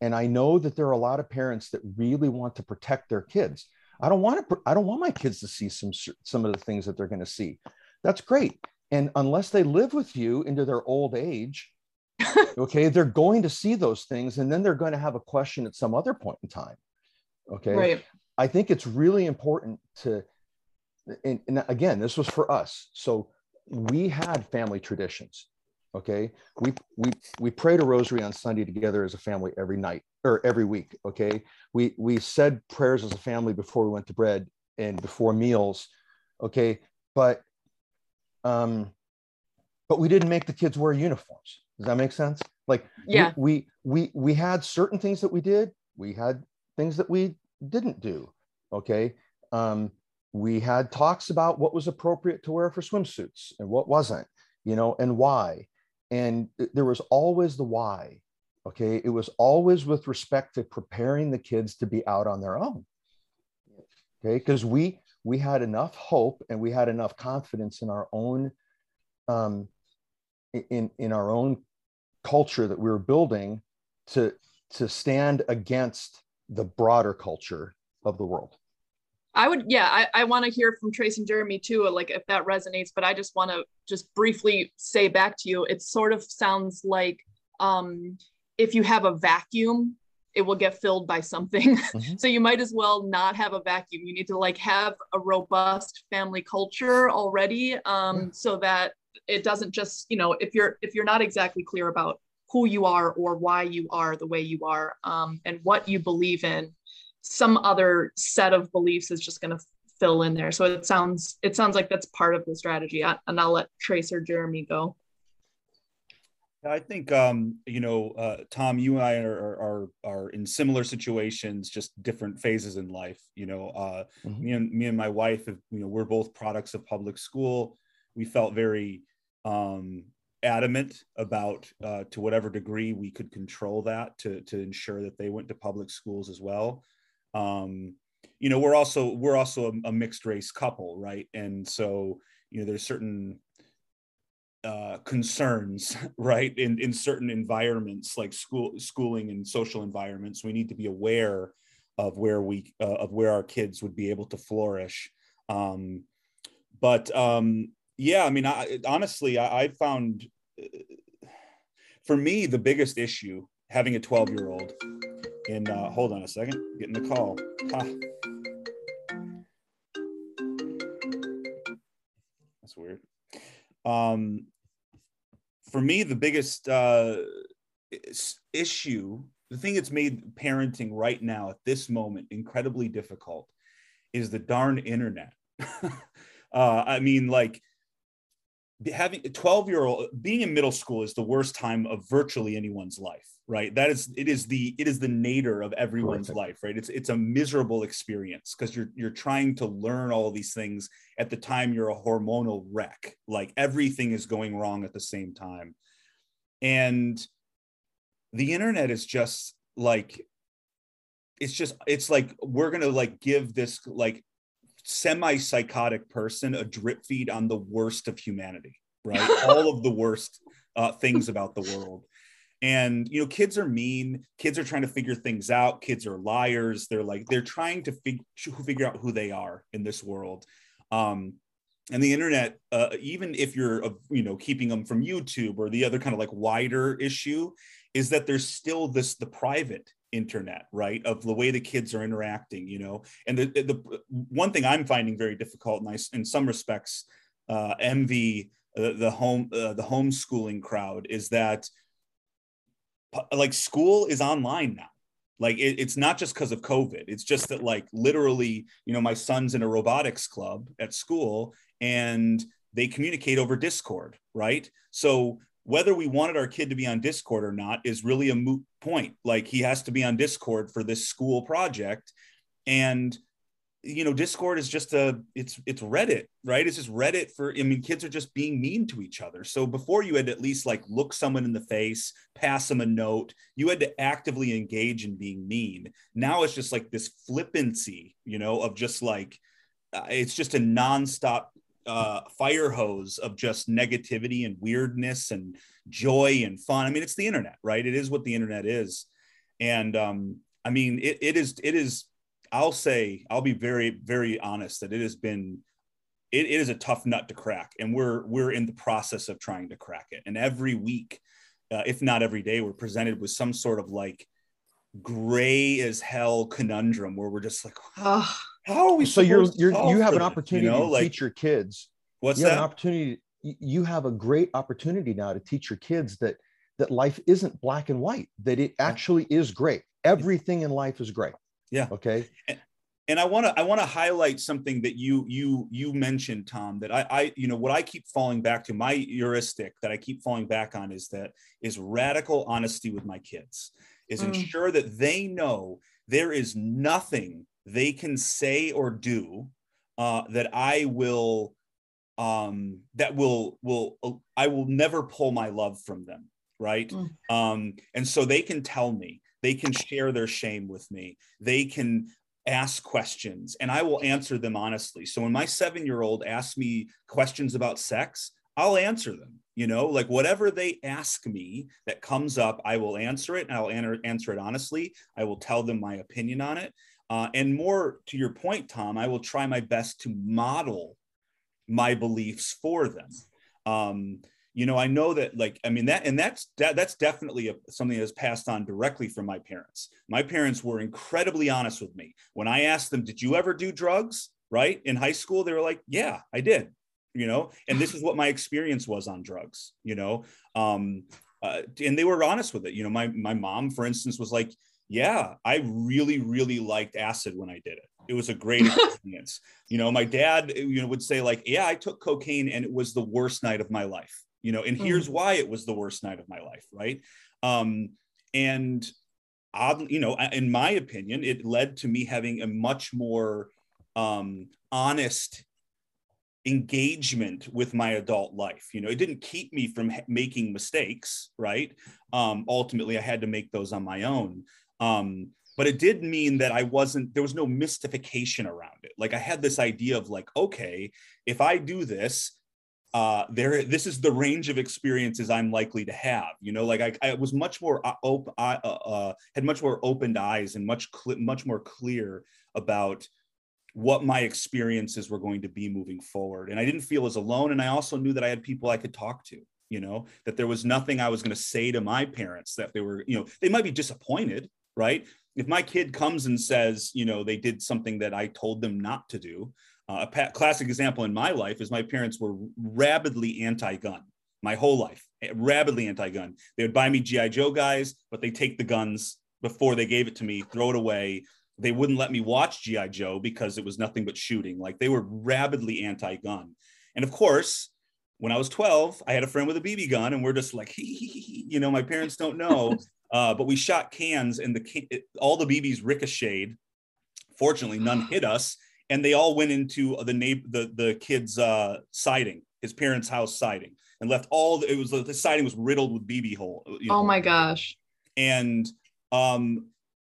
and i know that there are a lot of parents that really want to protect their kids I don't want to I don't want my kids to see some some of the things that they're going to see. That's great. And unless they live with you into their old age, okay, they're going to see those things and then they're going to have a question at some other point in time. Okay.
Right.
I think it's really important to and, and again, this was for us. So we had family traditions. Okay. We we we prayed a rosary on Sunday together as a family every night or every week. Okay. We we said prayers as a family before we went to bed and before meals. Okay. But um but we didn't make the kids wear uniforms. Does that make sense? Like
yeah,
we we we, we had certain things that we did. We had things that we didn't do. Okay. Um, we had talks about what was appropriate to wear for swimsuits and what wasn't, you know, and why. And there was always the why. Okay. It was always with respect to preparing the kids to be out on their own. Okay. Because we we had enough hope and we had enough confidence in our own um, in in our own culture that we were building to to stand against the broader culture of the world
I would, yeah, I, I want to hear from Tres and Jeremy too, like if that resonates, but I just want to just briefly say back to you, it sort of sounds like um, if you have a vacuum, it will get filled by something. Mm-hmm. so you might as well not have a vacuum. You need to like have a robust family culture already um, yeah. so that it doesn't just, you know, if you're, if you're not exactly clear about who you are or why you are the way you are um, and what you believe in, some other set of beliefs is just going to fill in there. So it sounds it sounds like that's part of the strategy. And I'll let Tres or Jeremy go.
I think um, you know, uh, Tom, you and I are, are are in similar situations, just different phases in life. You know, uh, mm-hmm. me and me and my wife, have, you know, we're both products of public school. We felt very um, adamant about, uh, to whatever degree we could control that, to to ensure that they went to public schools as well. Um, you know we're also we're also a, a, mixed race couple right? And so you know there's certain uh, concerns right in in certain environments like school schooling and social environments. We need to be aware of where we uh, of where our kids would be able to flourish. Um, but um, yeah i mean I, honestly I, I found for me the biggest issue having a 12 year old in uh, hold on a second getting the call. Ha. that's weird. Um for me the biggest uh issue the thing that's made parenting right now at this moment incredibly difficult is the darn internet. Uh i mean like having a 12 year old being in middle school is the worst time of virtually anyone's life right? That is it is the it is the nadir of everyone's Perfect. life right? It's it's a miserable experience because you're you're trying to learn all these things at the time you're a hormonal wreck like everything is going wrong at the same time. And the internet is just like it's just it's like we're gonna like give this like semi-psychotic person a drip feed on the worst of humanity right? All of the worst uh, things about the world. And you know kids are mean. Kids are trying to figure things out. Kids are liars. They're like they're trying to fig- figure out who they are in this world. Um and the internet uh, even if you're uh, you know keeping them from youtube or the other kind of like wider issue is that there's still this the private internet right of the way the kids are interacting you know? And the, the one thing i'm finding very difficult and i in some respects uh, envy uh, the home uh, the homeschooling crowd is that like school is online now. Like it, it's not just because of covid. It's just that like literally you know my son's in a robotics club at school and they communicate over discord right? So whether we wanted our kid to be on discord or not is really a moot point. Like he has to be on discord for this school project. And you know discord is just a it's it's reddit right? It's just reddit for i mean kids are just being mean to each other. So before you had at least like look someone in the face pass them a note you had to actively engage in being mean. Now it's just like this flippancy you know of just like uh, it's just a nonstop uh, fire hose of just negativity and weirdness and joy and fun. I mean, it's the internet, right? It is what the internet is, and um, I mean, it, it is it is I'll say I'll be very very honest that it has been it, it is a tough nut to crack, and we're we're in the process of trying to crack it. And every week, uh, if not every day, we're presented with some sort of like gray as hell conundrum where we're just like, how, how are we?
So you're you're you have
an
an opportunity you know? to like, teach your kids.
What's
you
that?
Have an opportunity. You have a great opportunity now to teach your kids that that life isn't black and white. That it actually is great. Everything in life is great.
Yeah.
Okay.
And, and I want to I want to highlight something that you you you mentioned, Tom. That I I you know what I keep falling back to my heuristic that I keep falling back on is that is radical honesty with my kids. Is mm. ensure that they know there is nothing they can say or do uh, that I will um, that will will I will never pull my love from them, right? Mm. Um, and so they can tell me, they can share their shame with me, they can ask questions, and I will answer them honestly. So when my seven year old asks me questions about sex, I'll answer them. You know, like whatever they ask me that comes up, I will answer it and I'll answer it honestly. I will tell them my opinion on it. Uh, and more to your point, Tom, I will try my best to model my beliefs for them. Um, you know, I know that, like, I mean, that, and that's that, that's definitely a, something that's passed on directly from my parents. My parents were incredibly honest with me when I asked them, "Did you ever do drugs?" Right in high school, they were like, "Yeah, I did." You know, and this is what my experience was on drugs. You know, um, uh, and they were honest with it. You know, my my mom, for instance, was like, yeah, I really, really liked acid when I did it. It was a great experience. you know, my dad, you know, would say like, yeah, I took cocaine and it was the worst night of my life. You know, and mm. here's why it was the worst night of my life, right? Um, and oddly, you know, in my opinion, it led to me having a much more um, honest engagement with my adult life you know it didn't keep me from making mistakes right um ultimately i had to make those on my own um, but it did mean that I wasn't, there was no mystification around it. Like I had this idea of like, okay, if I do this, uh, there, this is the range of experiences I'm likely to have. You know, like I, I was much more uh, open, uh, uh, had much more opened eyes and much, cl- much more clear about what my experiences were going to be moving forward. And I didn't feel as alone. And I also knew that I had people I could talk to you know that there was nothing i was going to say to my parents that they were you know they might be disappointed right? If my kid comes and says, you know, they did something that I told them not to do, uh, a classic example in my life is my parents were rabidly anti-gun my whole life, eh, rabidly anti-gun. They would buy me GI Joe guys, but they take the guns before they gave it to me, throw it away. They wouldn't let me watch GI Joe because it was nothing but shooting. Like they were rabidly anti-gun. And of course, when I was 12, I had a friend with a BB gun, and we're just like, you know, my parents don't know uh, but we shot cans, and the all the BBs ricocheted. Fortunately, none hit us, and they all went into the neighbor, the the kid's uh, siding, his parents' house siding, and left all. The, it was the siding was riddled with BB hole.
You know, oh my gosh!
And um,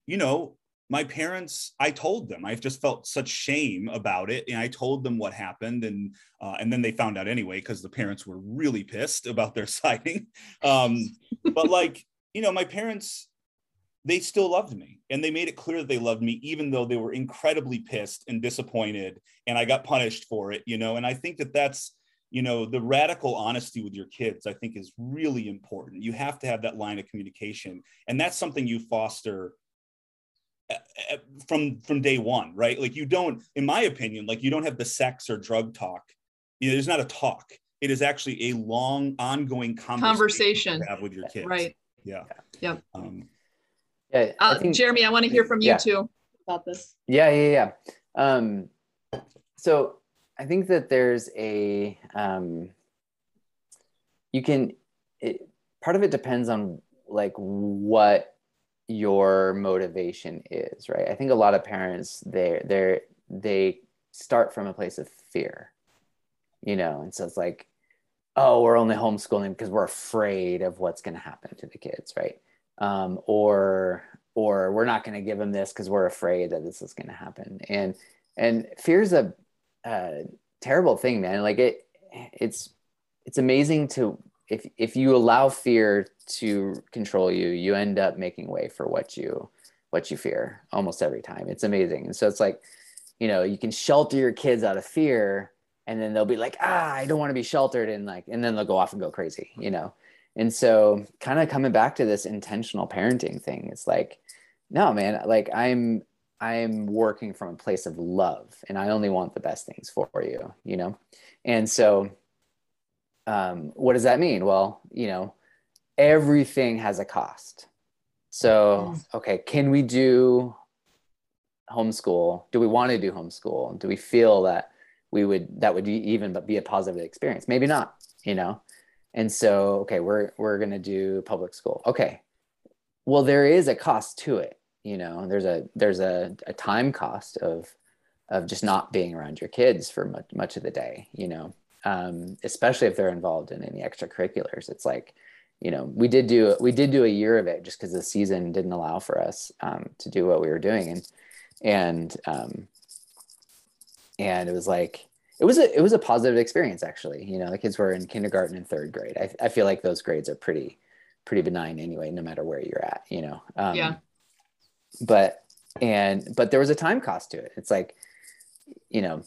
you know, my parents i told them i just felt such shame about it and i told them what happened and uh, and then they found out anyway because the parents were really pissed about their siding um, but like you know, my parents, they still loved me and they made it clear that they loved me, even though they were incredibly pissed and disappointed and I got punished for it, you know. And I think that that's, you know, the radical honesty with your kids, I think is really important. You have to have that line of communication. And that's something you foster eh, eh, from from day one right like you don't in my opinion like you don't have the sex or drug talk you know, there's not a talk it is actually a long ongoing conversation,
conversation.
have with your kids
right
yeah.
Yep.
Um, yeah
uh, think, jeremy i want to hear from you yeah. too about this.
Yeah yeah yeah. Um, so i think that there's a um, you can it, part of it depends on like what your motivation is right? I think a lot of parents they they they start from a place of fear you know? And so it's like oh, we're only homeschooling because we're afraid of what's going to happen to the kids, right? Um, or or we're not going to give them this because we're afraid that this is going to happen. And and fear is a, a terrible thing, man. Like it, it's it's amazing to if if you allow fear to control you, you end up making way for what you what you fear almost every time. It's amazing. And so it's like, you know, you can shelter your kids out of fear and then they'll be like, ah, I don't want to be sheltered. And like, and then they'll go off and go crazy, you know? And so kind of coming back to this intentional parenting thing, it's like, no, man, like I'm, I'm working from a place of love and I only want the best things for you, you know? And so, um, what does that mean? Well, you know, everything has a cost. So, okay, can we do homeschool? Do we want to do homeschool? Do we feel that we would that would even but be a positive experience? Maybe not, you know. And so, okay, we're we're going to do public school. Okay. Well, there is a cost to it, you know. There's a there's a, a time cost of of just not being around your kids for much much of the day, you know. Um, especially if they're involved in any extracurriculars. It's like you know we did do we did do a year of it just because the season didn't allow for us um, to do what we were doing and and um, and it was like it was a it was a positive experience actually. You know the kids were in kindergarten and third grade. I, I feel like those grades are pretty pretty benign anyway no matter where you're at you know?
Um, yeah.
but and but there was a time cost to it. It's like you know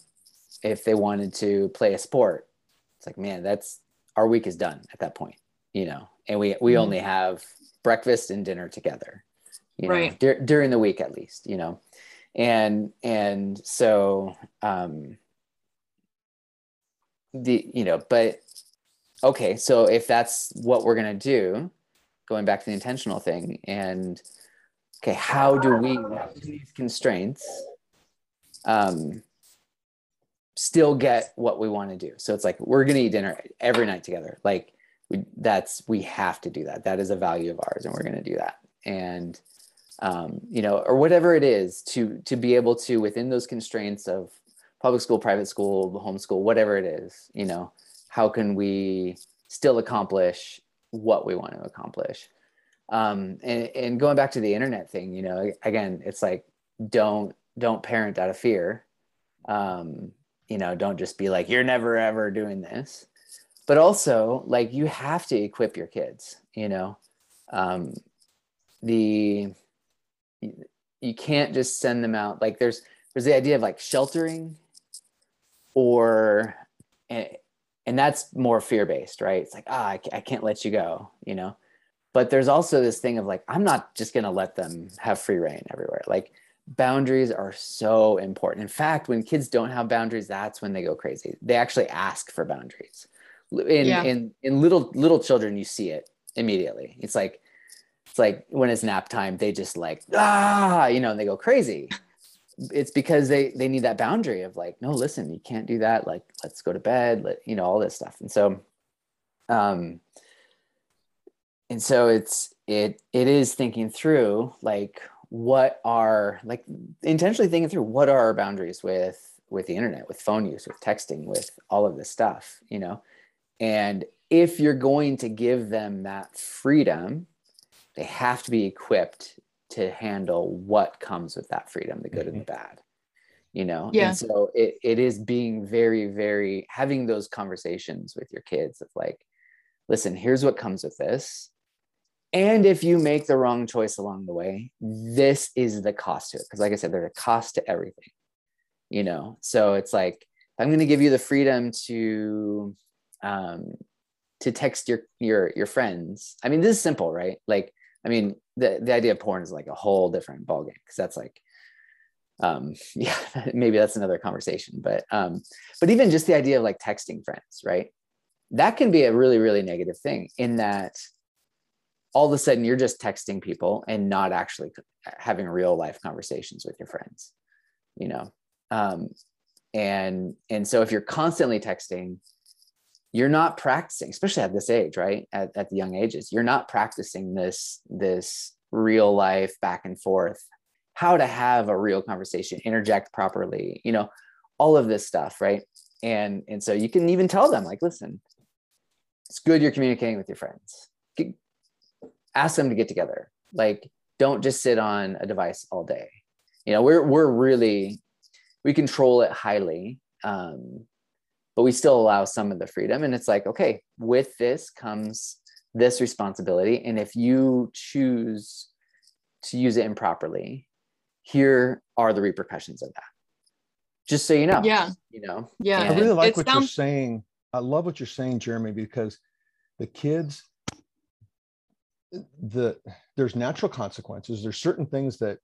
if they wanted to play a sport it's like man that's our week is done at that point you know? And we we mm only have breakfast and dinner together you know? Right. dur- during the week at least you know and and so um the you know but okay so if that's what we're going to do going back to the intentional thing and okay how do we these constraints um still get what we want to do? So it's like we're going to eat dinner every night together. Like we that's we have to do that. That is a value of ours and we're going to do that. And um, you know or whatever it is to to be able to within those constraints of public school private school homeschool whatever it is you know how can we still accomplish what we want to accomplish? Um, and, and going back to the internet thing you know again it's like don't don't parent out of fear. Um, you know don't just be like you're never ever doing this. But also like you have to equip your kids you know? Um, the you can't just send them out. Like there's there's the idea of like sheltering or and, and that's more fear based right? It's like ah I can't let you go you know? But there's also this thing of like i'm not just going to let them have free reign everywhere. Like boundaries are so important. In fact when kids don't have boundaries that's when they go crazy. They actually ask for boundaries. In yeah. in in little little children you see it immediately. It's like it's like when it's nap time they just like ah you know and they go crazy. It's because they they need that boundary of like no listen you can't do that. Like let's go to bed let you know all this stuff. And so um and so it's it it is thinking through like what are like intentionally thinking through what are our boundaries with with the internet with phone use with texting with all of this stuff you know? And if you're going to give them that freedom, they have to be equipped to handle what comes with that freedom, the good mm-hmm. and the bad. You know,
yeah.
and so it, it is being very, very having those conversations with your kids of like, listen, here's what comes with this. And if you make the wrong choice along the way, this is the cost to it. Because, like I said, there's a cost to everything, you know? So it's like, I'm going to give you the freedom to um, to text your your your friends. I mean, this is simple, right? Like, I mean, the the idea of porn is like a whole different ballgame because that's like, um, yeah, maybe that's another conversation. But um, but even just the idea of like texting friends, right? That can be a really really negative thing in that all of a sudden you're just texting people and not actually having real life conversations with your friends you know um, and and so if you're constantly texting you're not practicing especially at this age right? At, at the young ages you're not practicing this this real life back and forth how to have a real conversation interject properly you know all of this stuff right? And and so you can even tell them like listen it's good you're communicating with your friends. Ask them to get together. Like don't just sit on a device all day. You know we're we're really we control it highly um, but we still allow some of the freedom. And it's like, okay, with this comes this responsibility. And if you choose to use it improperly, here are the repercussions of that. Just so you know.
Yeah.
You know.
Yeah.
I
And-
really like
It
what you're saying. I love what you're saying, Jeremy, because the kids, the there's natural consequences. There's certain things that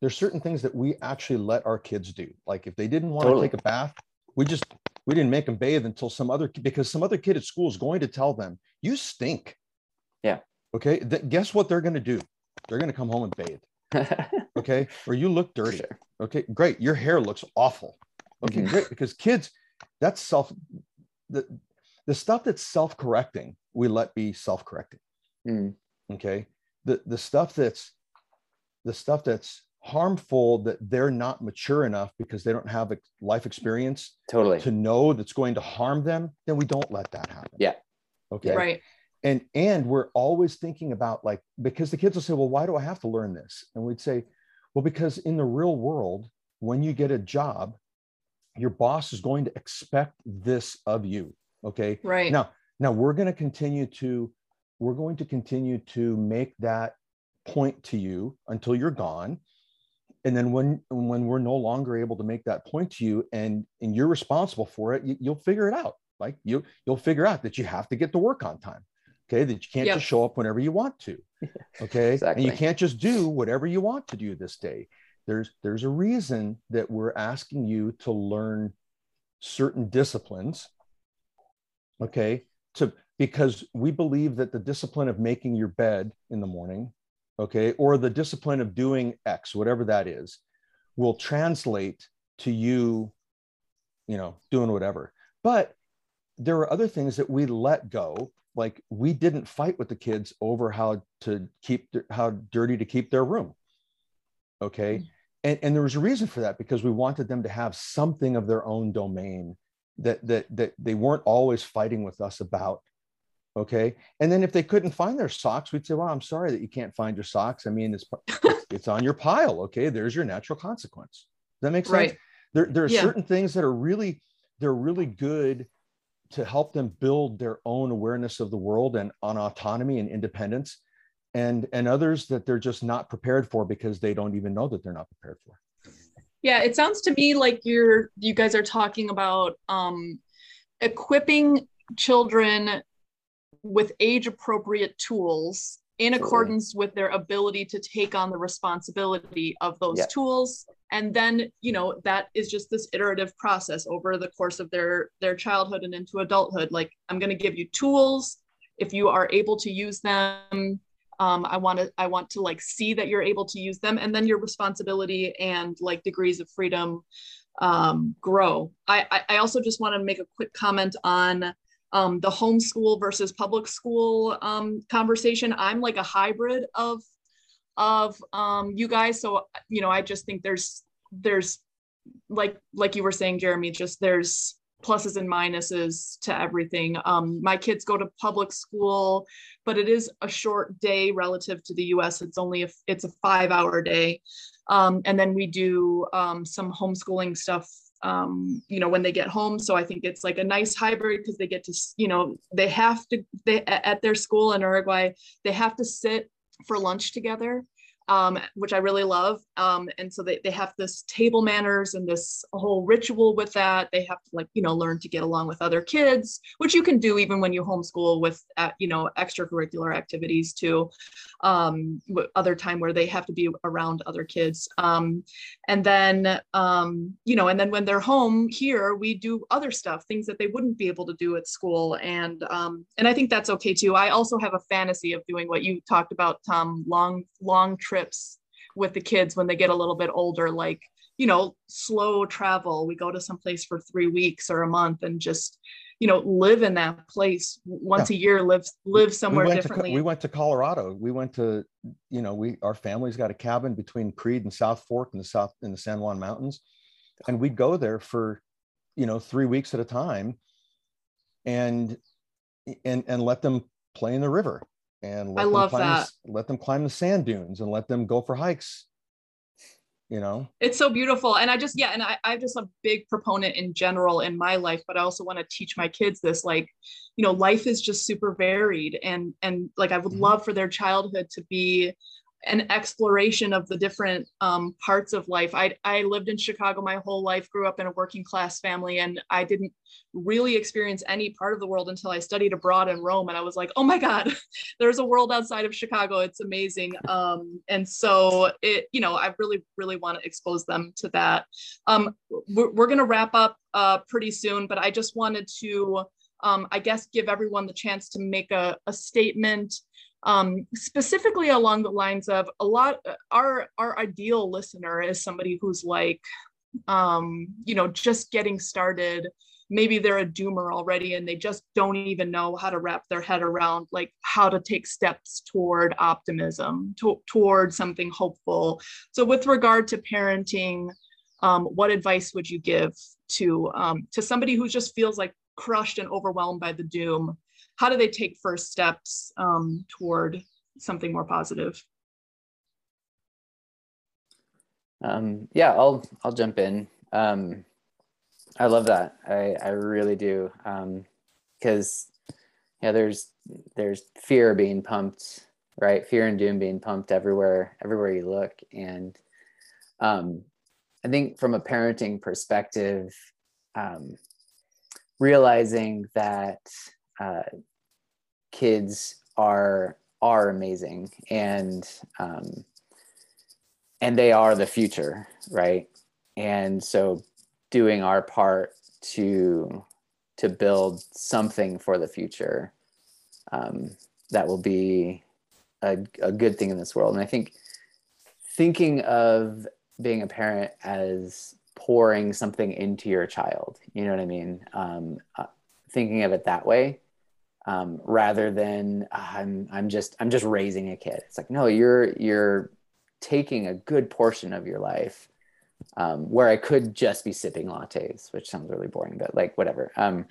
there's certain things that we actually let our kids do. Like if they didn't want
Totally.
to take a bath, we just we didn't make them bathe until some other because some other kid at school is going to tell them you stink.
Yeah.
Okay. Th- guess what they're going to do? They're going to come home and bathe. Okay. Or you look dirty.
Sure.
Okay, great. Your hair looks awful. Okay,
Mhm.
great. Because kids, that's self the the stuff that's self-correcting, we let be self-correcting.
Mm,
Okay. The the stuff that's the stuff that's harmful that they're not mature enough because they don't have ex- life experience
totally.
to know that's going to harm them, then we don't let that happen.
Yeah.
Okay
Right.
and and we're always thinking about like because the kids will say well why do i have to learn this and we'd say well because in the real world when you get a job your boss is going to expect this of you okay
Right.
now now we're going to continue to we're going to continue to make that point to you until you're gone and then when when we're no longer able to make that point to you and and you're responsible for it you, you'll figure it out. Like you you'll figure out that you have to get to work on time okay? That you can't
Yep.
just show up whenever you want to okay? And you can't just do whatever you want to do this day. There's there's a reason that we're asking you to learn certain disciplines okay? To because we believe that the discipline of making your bed in the morning okay or the discipline of doing x whatever that is will translate to you you know doing whatever. But there are other things that we let go. Like we didn't fight with the kids over how to keep how dirty to keep their room okay? Mm. And, and there was a reason for that because we wanted them to have something of their own domain that that that they weren't always fighting with us about okay? And then if they couldn't find their socks we'd say well i'm sorry that you can't find your socks. I mean it's it's, on your pile okay? There's your natural consequence. Does that make sense?
Right.
there, there are
Yeah.
certain things that are really they're really good to help them build their own awareness of the world and on autonomy and independence and and others that they're just not prepared for because they don't even know that they're not prepared for.
Yeah, it sounds to me like you're you guys are talking about um equipping children with age appropriate tools in accordance with their ability to take on the responsibility of those
Yeah.
tools. And then you know that is just this iterative process over the course of their their childhood and into adulthood. Like i'm going to give you tools. If you are able to use them um, i want to i want to like see that you're able to use them and then your responsibility and like degrees of freedom um, grow. I, I i also just want to make a quick comment on um, the homeschool versus public school um, conversation. I'm like a hybrid of of um, you guys. So you know i just think there's there's like like you were saying jeremy just there's pluses and minuses to everything. Um, my kids go to public school but it is a short day relative to the us it's only a it's a five hour day. Um, and then we do um, some homeschooling stuff um, you know when they get home. So i think it's like a nice hybrid because they get to you know they have to they at their school in uruguay they have to sit for lunch together um, which I really love. Um, and so they, they have this table manners and this whole ritual with that. They have to like, you know, learn to get along with other kids, which you can do even when you homeschool with, uh, you know, extracurricular activities too. Um, other time where they have to be around other kids. Um, and then, um, you know, and then when they're home here, we do other stuff, things that they wouldn't be able to do at school. And, um, and I think that's okay too. I also have a fantasy of doing what you talked about, Tom, long, long trips with the kids when they get a little bit older, like, you know, slow travel. We go to some place for three weeks or a month and just, you know, live in that place once a year, live, live somewhere
we
differently.
To, we went to Colorado. We went to, you know, we our family's got a cabin between Creede and South Fork in the South in the San Juan Mountains, and we'd go there for, you know, three weeks at a time, and and and let them play in the river and let
I
them
love
climb the
that.
s- let them climb the sand dunes and let them go for hikes. you know
it's so beautiful and i just yeah and I, i'm just a big proponent in general in my life but i also want to teach my kids this like you know life is just super varied and and like i would mm-hmm. love for their childhood to be an exploration of the different um, parts of life. I, I lived in Chicago my whole life, grew up in a working class family, and I didn't really experience any part of the world until I studied abroad in Rome. And I was like, oh my God, there's a world outside of Chicago. It's amazing. Um, and so it, you know, I really, really want to expose them to that. Um, we're, we're going to wrap up uh, pretty soon, but I just wanted to, um, I guess, give everyone the chance to make a, a statement um, specifically along the lines of a lot our our ideal listener is somebody who's like um, you know just getting started. Maybe they're a doomer already and they just don't even know how to wrap their head around like how to take steps toward optimism to, toward something hopeful. So with regard to parenting um, what advice would you give to um, to somebody who just feels like crushed and overwhelmed by the doom how do they take first steps um, toward something more positive?
Um, yeah, I'll I'll jump in. Um, I love that. I I really do. Because um, yeah, there's there's fear being pumped, right? Fear and doom being pumped everywhere everywhere you look, and um, I think from a parenting perspective, um, realizing that uh, kids are are amazing and um, and they are the future right? And so doing our part to to build something for the future um, that will be a, a good thing in this world. And i think thinking of being a parent as pouring something into your child you know what i mean? Um, uh, thinking of it that way um, rather than uh, I'm I'm just I'm just raising a kid. It's like no, you're you're taking a good portion of your life um, where I could just be sipping lattes, which sounds really boring, but like whatever. Um,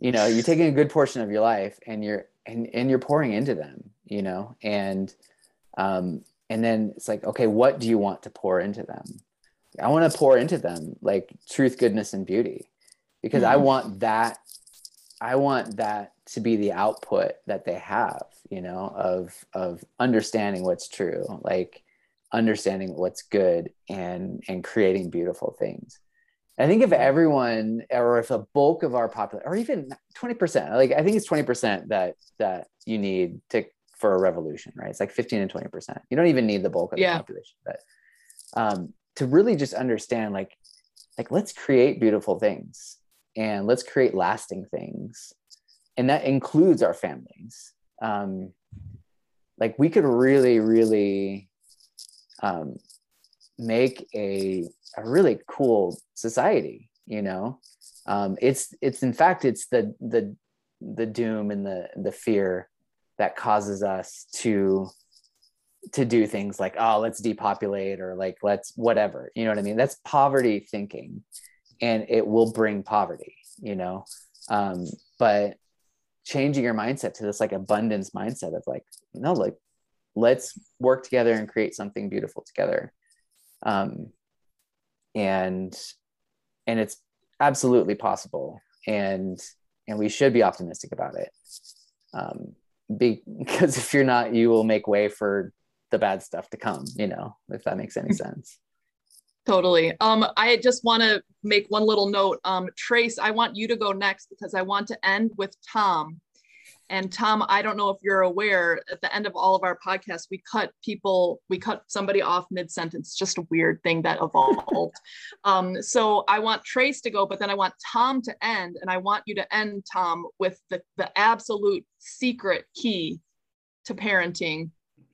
you know, you're taking a good portion of your life and you're and and you're pouring into them, you know, and um, and then it's like, okay, what do you want to pour into them? I want to pour into them like truth, goodness, and beauty, because mm-hmm. I want that. I want that to be the output that they have you know of of understanding what's true like understanding what's good and and creating beautiful things. I think if everyone or if a bulk of our population or even 20% like i think it's 20% that that you need to for a revolution right? It's like 15 and 20% you don't even need the bulk of yeah. the population but um, to really just understand like like let's create beautiful things and let's create lasting things and that includes our families. Um, like we could really really um, make a, a really cool society you know? Um, it's it's in fact it's the the the doom and the the fear that causes us to to do things like oh let's depopulate or like let's whatever you know what i mean? That's poverty thinking and it will bring poverty you know? Um, but changing your mindset to this like abundance mindset of like no like let's work together and create something beautiful together. Um and and it's absolutely possible and and we should be optimistic about it. Um because if you're not you will make way for the bad stuff to come you know if that makes any sense
Totally. Um, I just want to make one little note. Um, Tres, I want you to go next because I want to end with Tom. And Tom, I don't know if you're aware, at the end of all of our podcasts, we cut people, we cut somebody off mid sentence. Just a weird thing that evolved. um, so I want Tres to go, but then I want Tom to end, and I want you to end, Tom, with the the absolute secret key to parenting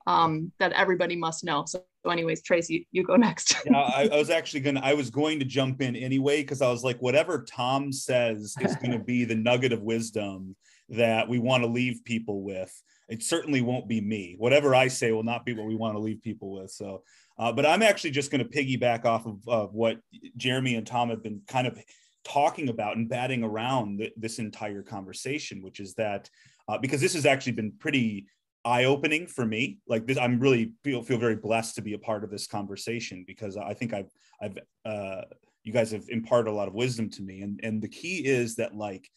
um, that everybody must know. So so anyways, Tracy, you go next.
yeah, I, I, was actually gonna I was going to jump in anyway because I was like, whatever Tom says is gonna be the nugget of wisdom that we want to leave people with. It certainly won't be me. Whatever I say will not be what we want to leave people with. So uh, but I'm actually just going to piggyback off of uh, what Jeremy and Tom have been kind of talking about and batting around th- this entire conversation, which is that uh, because this has actually been pretty eye-opening for me like this i'm really feel feel very blessed to be a part of this conversation because i think i've i've uh you guys have imparted a lot of wisdom to me and and the key is that like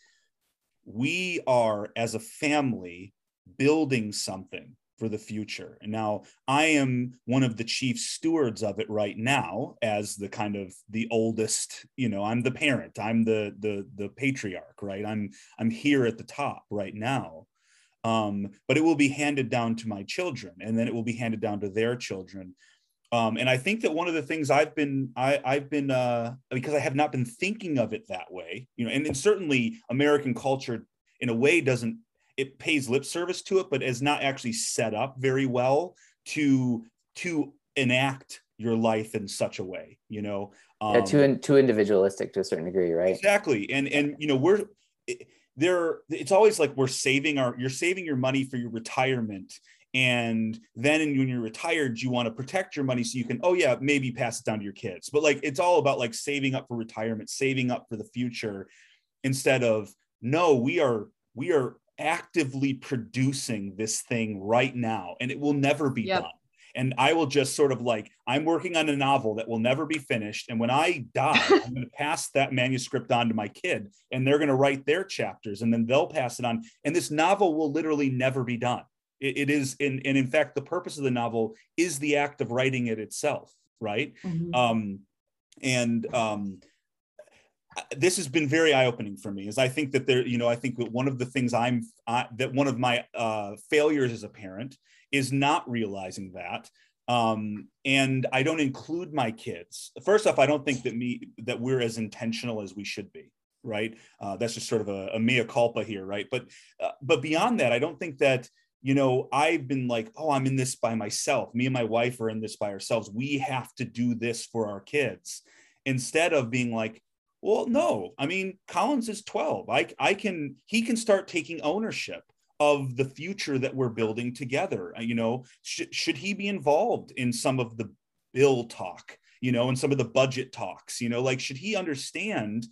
we are as a family building something for the future. And now I am one of the chief stewards of it right now as the kind of the oldest, you know, I'm the parent, I'm the the the patriarch, right? I'm I'm here at the top right now. Um, but it will be handed down to my children and then it will be handed down to their children. Um, and I think that one of the things I've been I, I've been uh, because I have not been thinking of it that way, you know, and, and certainly American culture in a way doesn't it pays lip service to it, but is not actually set up very well to to enact your life in such a way, you know.
Um, yeah, too in, too individualistic to a certain degree, right?
Exactly, and and you know we're there. It's always like we're saving our. You're saving your money for your retirement, and then when you're retired you want to protect your money so you can oh yeah maybe pass it down to your kids but like it's all about like saving up for retirement saving up for the future instead of no we are we are actively producing this thing right now and it will never be yep. done and i will just sort of like i'm working on a novel that will never be finished. And when i die i'm going to pass that manuscript on to my kid and they're going to write their chapters and then they'll pass it on. And this novel will literally never be done. It, it is in, and in fact the purpose of the novel is the act of writing it itself right? Mm-hmm. um and um this has been very eye-opening for me is i think that there you know i think that one of the things i'm I, that one of my uh, failures as a parent is not realizing that. Um, and i don't include my kids. First off i don't think that me that we're as intentional as we should be right? Uh, that's just sort of a, a mea culpa here right? But uh, but beyond that i don't think that you know i've been like oh i'm in this by myself. Me and my wife are in this by ourselves. We have to do this for our kids. Instead of being like well, no. I mean, Collins is 12. I, I can he can start taking ownership of the future that we're building together. Uh, you know, should should he be involved in some of the bill talk, you know, and some of the budget talks, you know, like should he understand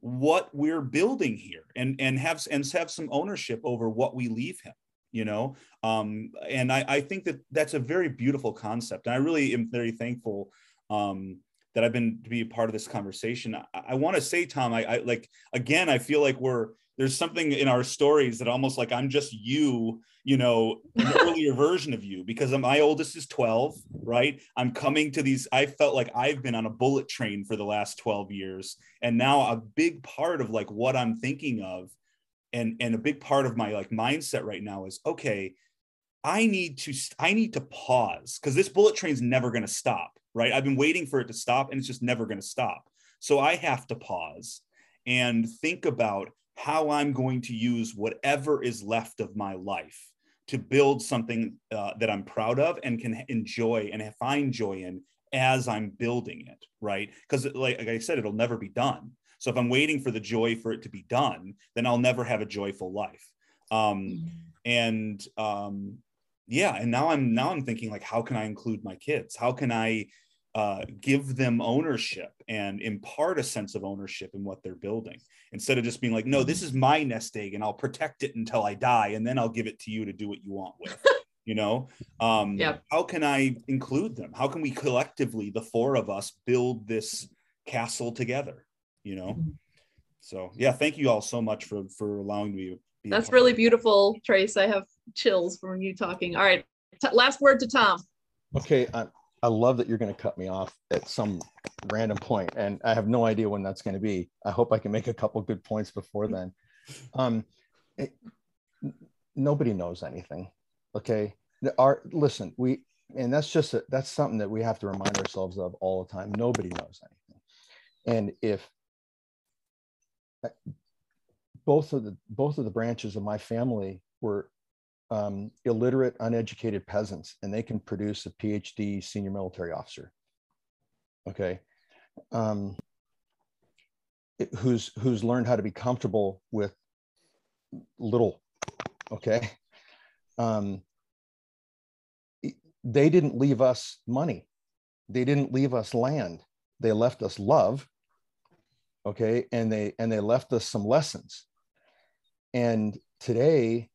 what we're building here and and have and have some ownership over what we leave him you know um and i i think that that's a very beautiful concept and i really am very thankful um that I've been to be a part of this conversation. I, I want to say, Tom, I, I, like again, I feel like we're there's something in our stories that almost like I'm just you, you know, an earlier version of you because my oldest is 12, right? I'm coming to these. I felt like I've been on a bullet train for the last 12 years, and now a big part of like what I'm thinking of, and and a big part of my like mindset right now is okay. I need to I need to pause because this bullet train's never going to stop right? I've been waiting for it to stop and it's just never going to stop. So I have to pause and think about how I'm going to use whatever is left of my life to build something uh, that I'm proud of and can enjoy and find joy in as I'm building it, right? Because, like, like I said, it'll never be done. So if I'm waiting for the joy for it to be done, then I'll never have a joyful life. Um, mm-hmm. and um, yeah and now i'm now i'm thinking like how can i include my kids how can i uh, give them ownership and impart a sense of ownership in what they're building instead of just being like no this is my nest egg and i'll protect it until i die and then i'll give it to you to do what you want with you know um yep. how can i include them how can we collectively the four of us build this castle together you know mm-hmm. so yeah thank you all so much for for allowing me
that's really beautiful, Tres. I have chills from you talking. All right, T- last word to Tom.
Okay, I, I love that you're going to cut me off at some random point, and I have no idea when that's going to be. I hope I can make a couple good points before then. Um, it, nobody knows anything. Okay, our listen, we and that's just a, that's something that we have to remind ourselves of all the time. Nobody knows anything, and if both of the both of the branches of my family were um, illiterate, uneducated peasants, and they can produce a PhD senior military officer. Okay, um, who's who's learned how to be comfortable with little. Okay, um, they didn't leave us money, they didn't leave us land. They left us love. Okay, and they and they left us some lessons and today,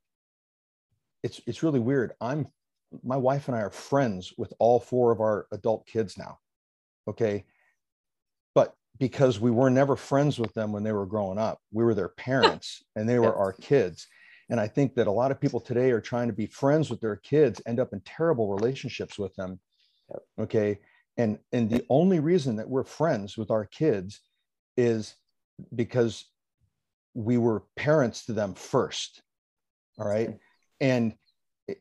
it's it's really weird. I'm my wife and I are friends with all four of our adult kids now. Okay. But because we were never friends with them when they were growing up, we were their parents and they were our kids. And I think that a lot of people today are trying to be friends with their kids, end up in terrible relationships with them. Okay. And and the only reason that we're friends with our kids is because we were parents to them first. All right. And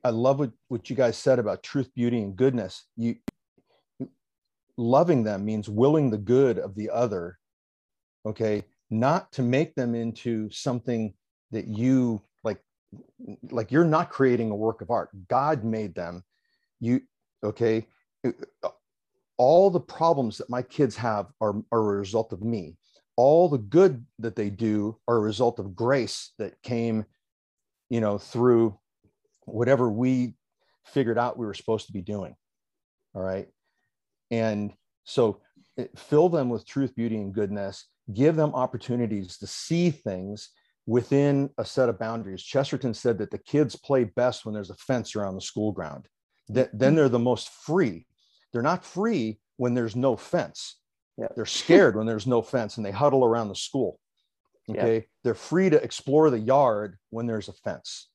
I love what, what you guys said about truth, beauty, and goodness. You loving them means willing the good of the other, okay, not to make them into something that you like, like you're not creating a work of art. God made them. You okay. All the problems that my kids have are, are a result of me. All the good that they do are a result of grace that came, you know, through whatever we figured out we were supposed to be doing. All right. And so eh, fill them with truth, beauty, and goodness, give them opportunities to see things within a set of boundaries. Chesterton said that the kids play best when there's a fence around the school ground. That, then mm-hmm. they're the most free. They're not free when there's no fence. Yeah. They're scared when there's no fence and they huddle around the school. Okay. Yeah. They're free to explore the yard when there's a fence.